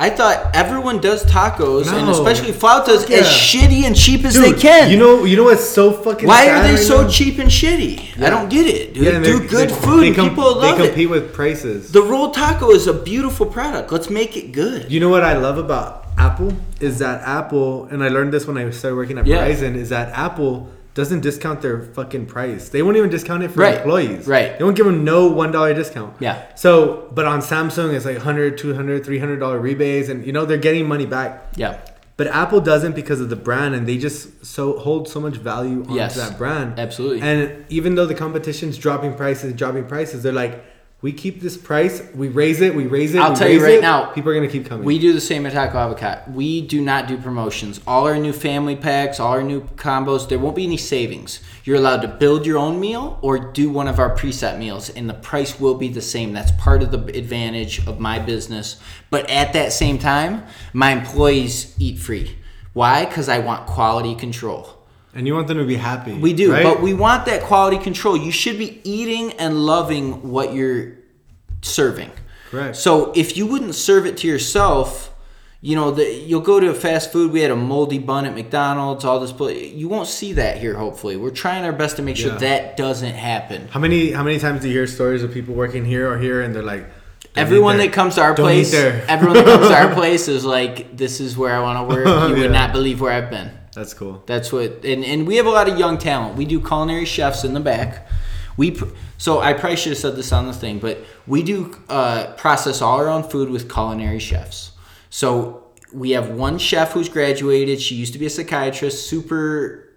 I thought everyone does tacos, and especially flautas, Yeah. as shitty and cheap as Dude, they can. You know, you know what's so fucking. Why are they right so now? cheap and shitty? I don't get it. Dude. Yeah, do good they- food. They, com- People love it. they it. compete with prices. The rolled taco is a beautiful product. Let's make it good. You know what I love about Apple is that Apple, and I learned this when I started working at Yeah. Verizon, is that Apple doesn't discount their fucking price. They won't even discount it for Right. employees. Right. They won't give them no one dollar discount. Yeah. So, but on Samsung, it's like 100 200 300 dollar rebates, and you know they're getting money back. Yeah. But Apple doesn't because of the brand, and they just so hold so much value onto Yes. that brand. Absolutely. And even though the competition's dropping prices, dropping prices, they're like, we keep this price, we raise it, we raise it. I'll we tell you right it, now, people are gonna keep coming. We do the same at Taco Avocado. We do not do promotions. All our new family packs, all our new combos, there won't be any savings. You're allowed to build your own meal or do one of our preset meals, and the price will be the same. That's part of the advantage of my business. But at that same time, my employees eat free. Why? Because I want quality control. And you want them to be happy. We do, right? but we want that quality control. You should be eating and loving what you're serving. Correct. So if you wouldn't serve it to yourself, you know, the, you'll go to a fast food. We had a moldy bun at McDonald's. All this, pla- you won't see that here. Hopefully, we're trying our best to make sure Yeah. that doesn't happen. How many how many times do you hear stories of people working here or here, and they're like, Everyone that comes to our Don't place, everyone that comes to our place is like, "This is where I want to work." You Yeah. would not believe where I've been. That's cool. That's what, and, and we have a lot of young talent. We do culinary chefs in the back. We so I probably should have said this on the thing, but we do uh, process all our own food with culinary chefs. So we have one chef who's graduated. She used to be a psychiatrist, super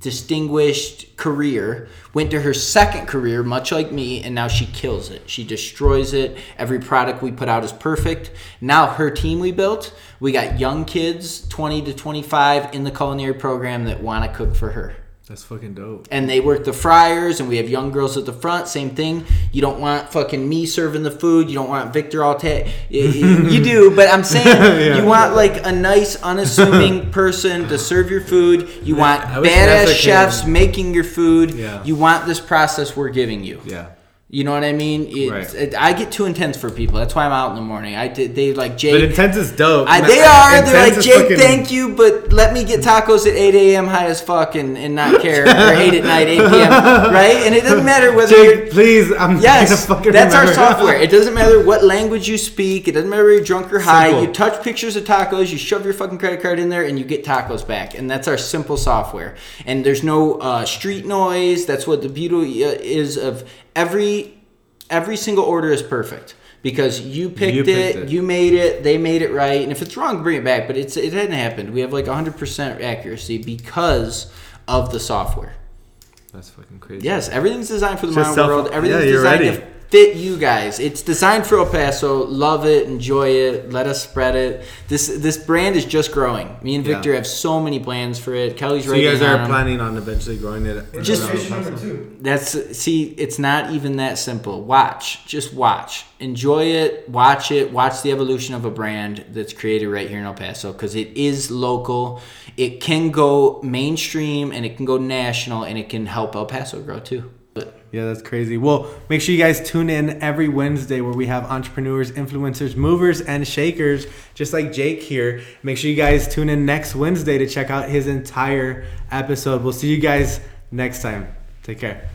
distinguished career. Went to her second career, much like me, and now she kills it. She destroys it. Every product we put out is perfect. Now her team we built, we got young kids, 20 to 25, in the culinary program that want to cook for her. That's fucking dope. and they work the fryers and we have young girls at the front same thing you don't want fucking me serving the food you don't want victor all ta- you, do but i'm saying Yeah. you want like a nice unassuming person to serve your food you want badass chefs making your food Yeah. you want this process we're giving you Yeah. You know what I mean? It's, Right. it, I get too intense for people. That's why I'm out in the morning. I. They like But Jake. intense is dope. I, they are. They're like Jake. fucking- Thank you, but let me get tacos at 8 a.m. high as fuck and, and not care. or 8 at night, 8 p.m. Right? And it doesn't matter whether you're Jake, please, I'm Yes, that's our software. It doesn't matter what language you speak. It doesn't matter if you're drunk or high. Simple. You touch pictures of tacos, you shove your fucking credit card in there, and you get tacos back. And that's our simple software. And there's no uh, street noise. That's what the beauty uh, is of every every single order is perfect. Because you picked, You it, picked it. you made it, they made it right, and if it's wrong, bring it back. But it's it hadn't happened. We have like 100% accuracy because of the software. That's fucking crazy. Yes, everything's designed for the modern self- world. Everything's yeah, designed ready. To fit you guys. It's designed for El Paso. Love it, enjoy it. Let us spread it. This this brand is just growing. Me and Yeah. Victor have so many plans for it. Kelly's So right you guys are on 'em. planning on eventually growing it. Just- El Paso? That's see, it's not even that simple. Watch, just watch, enjoy it, watch it, watch the evolution of a brand that's created right here in El Paso because it is local. It can go mainstream and it can go national and it can help El Paso grow too. Yeah, that's crazy. Well, make sure you guys tune in every Wednesday where we have entrepreneurs, influencers, movers, and shakers, just like Jake here. Make sure you guys tune in next Wednesday to check out his entire episode. We'll see you guys next time. Take care.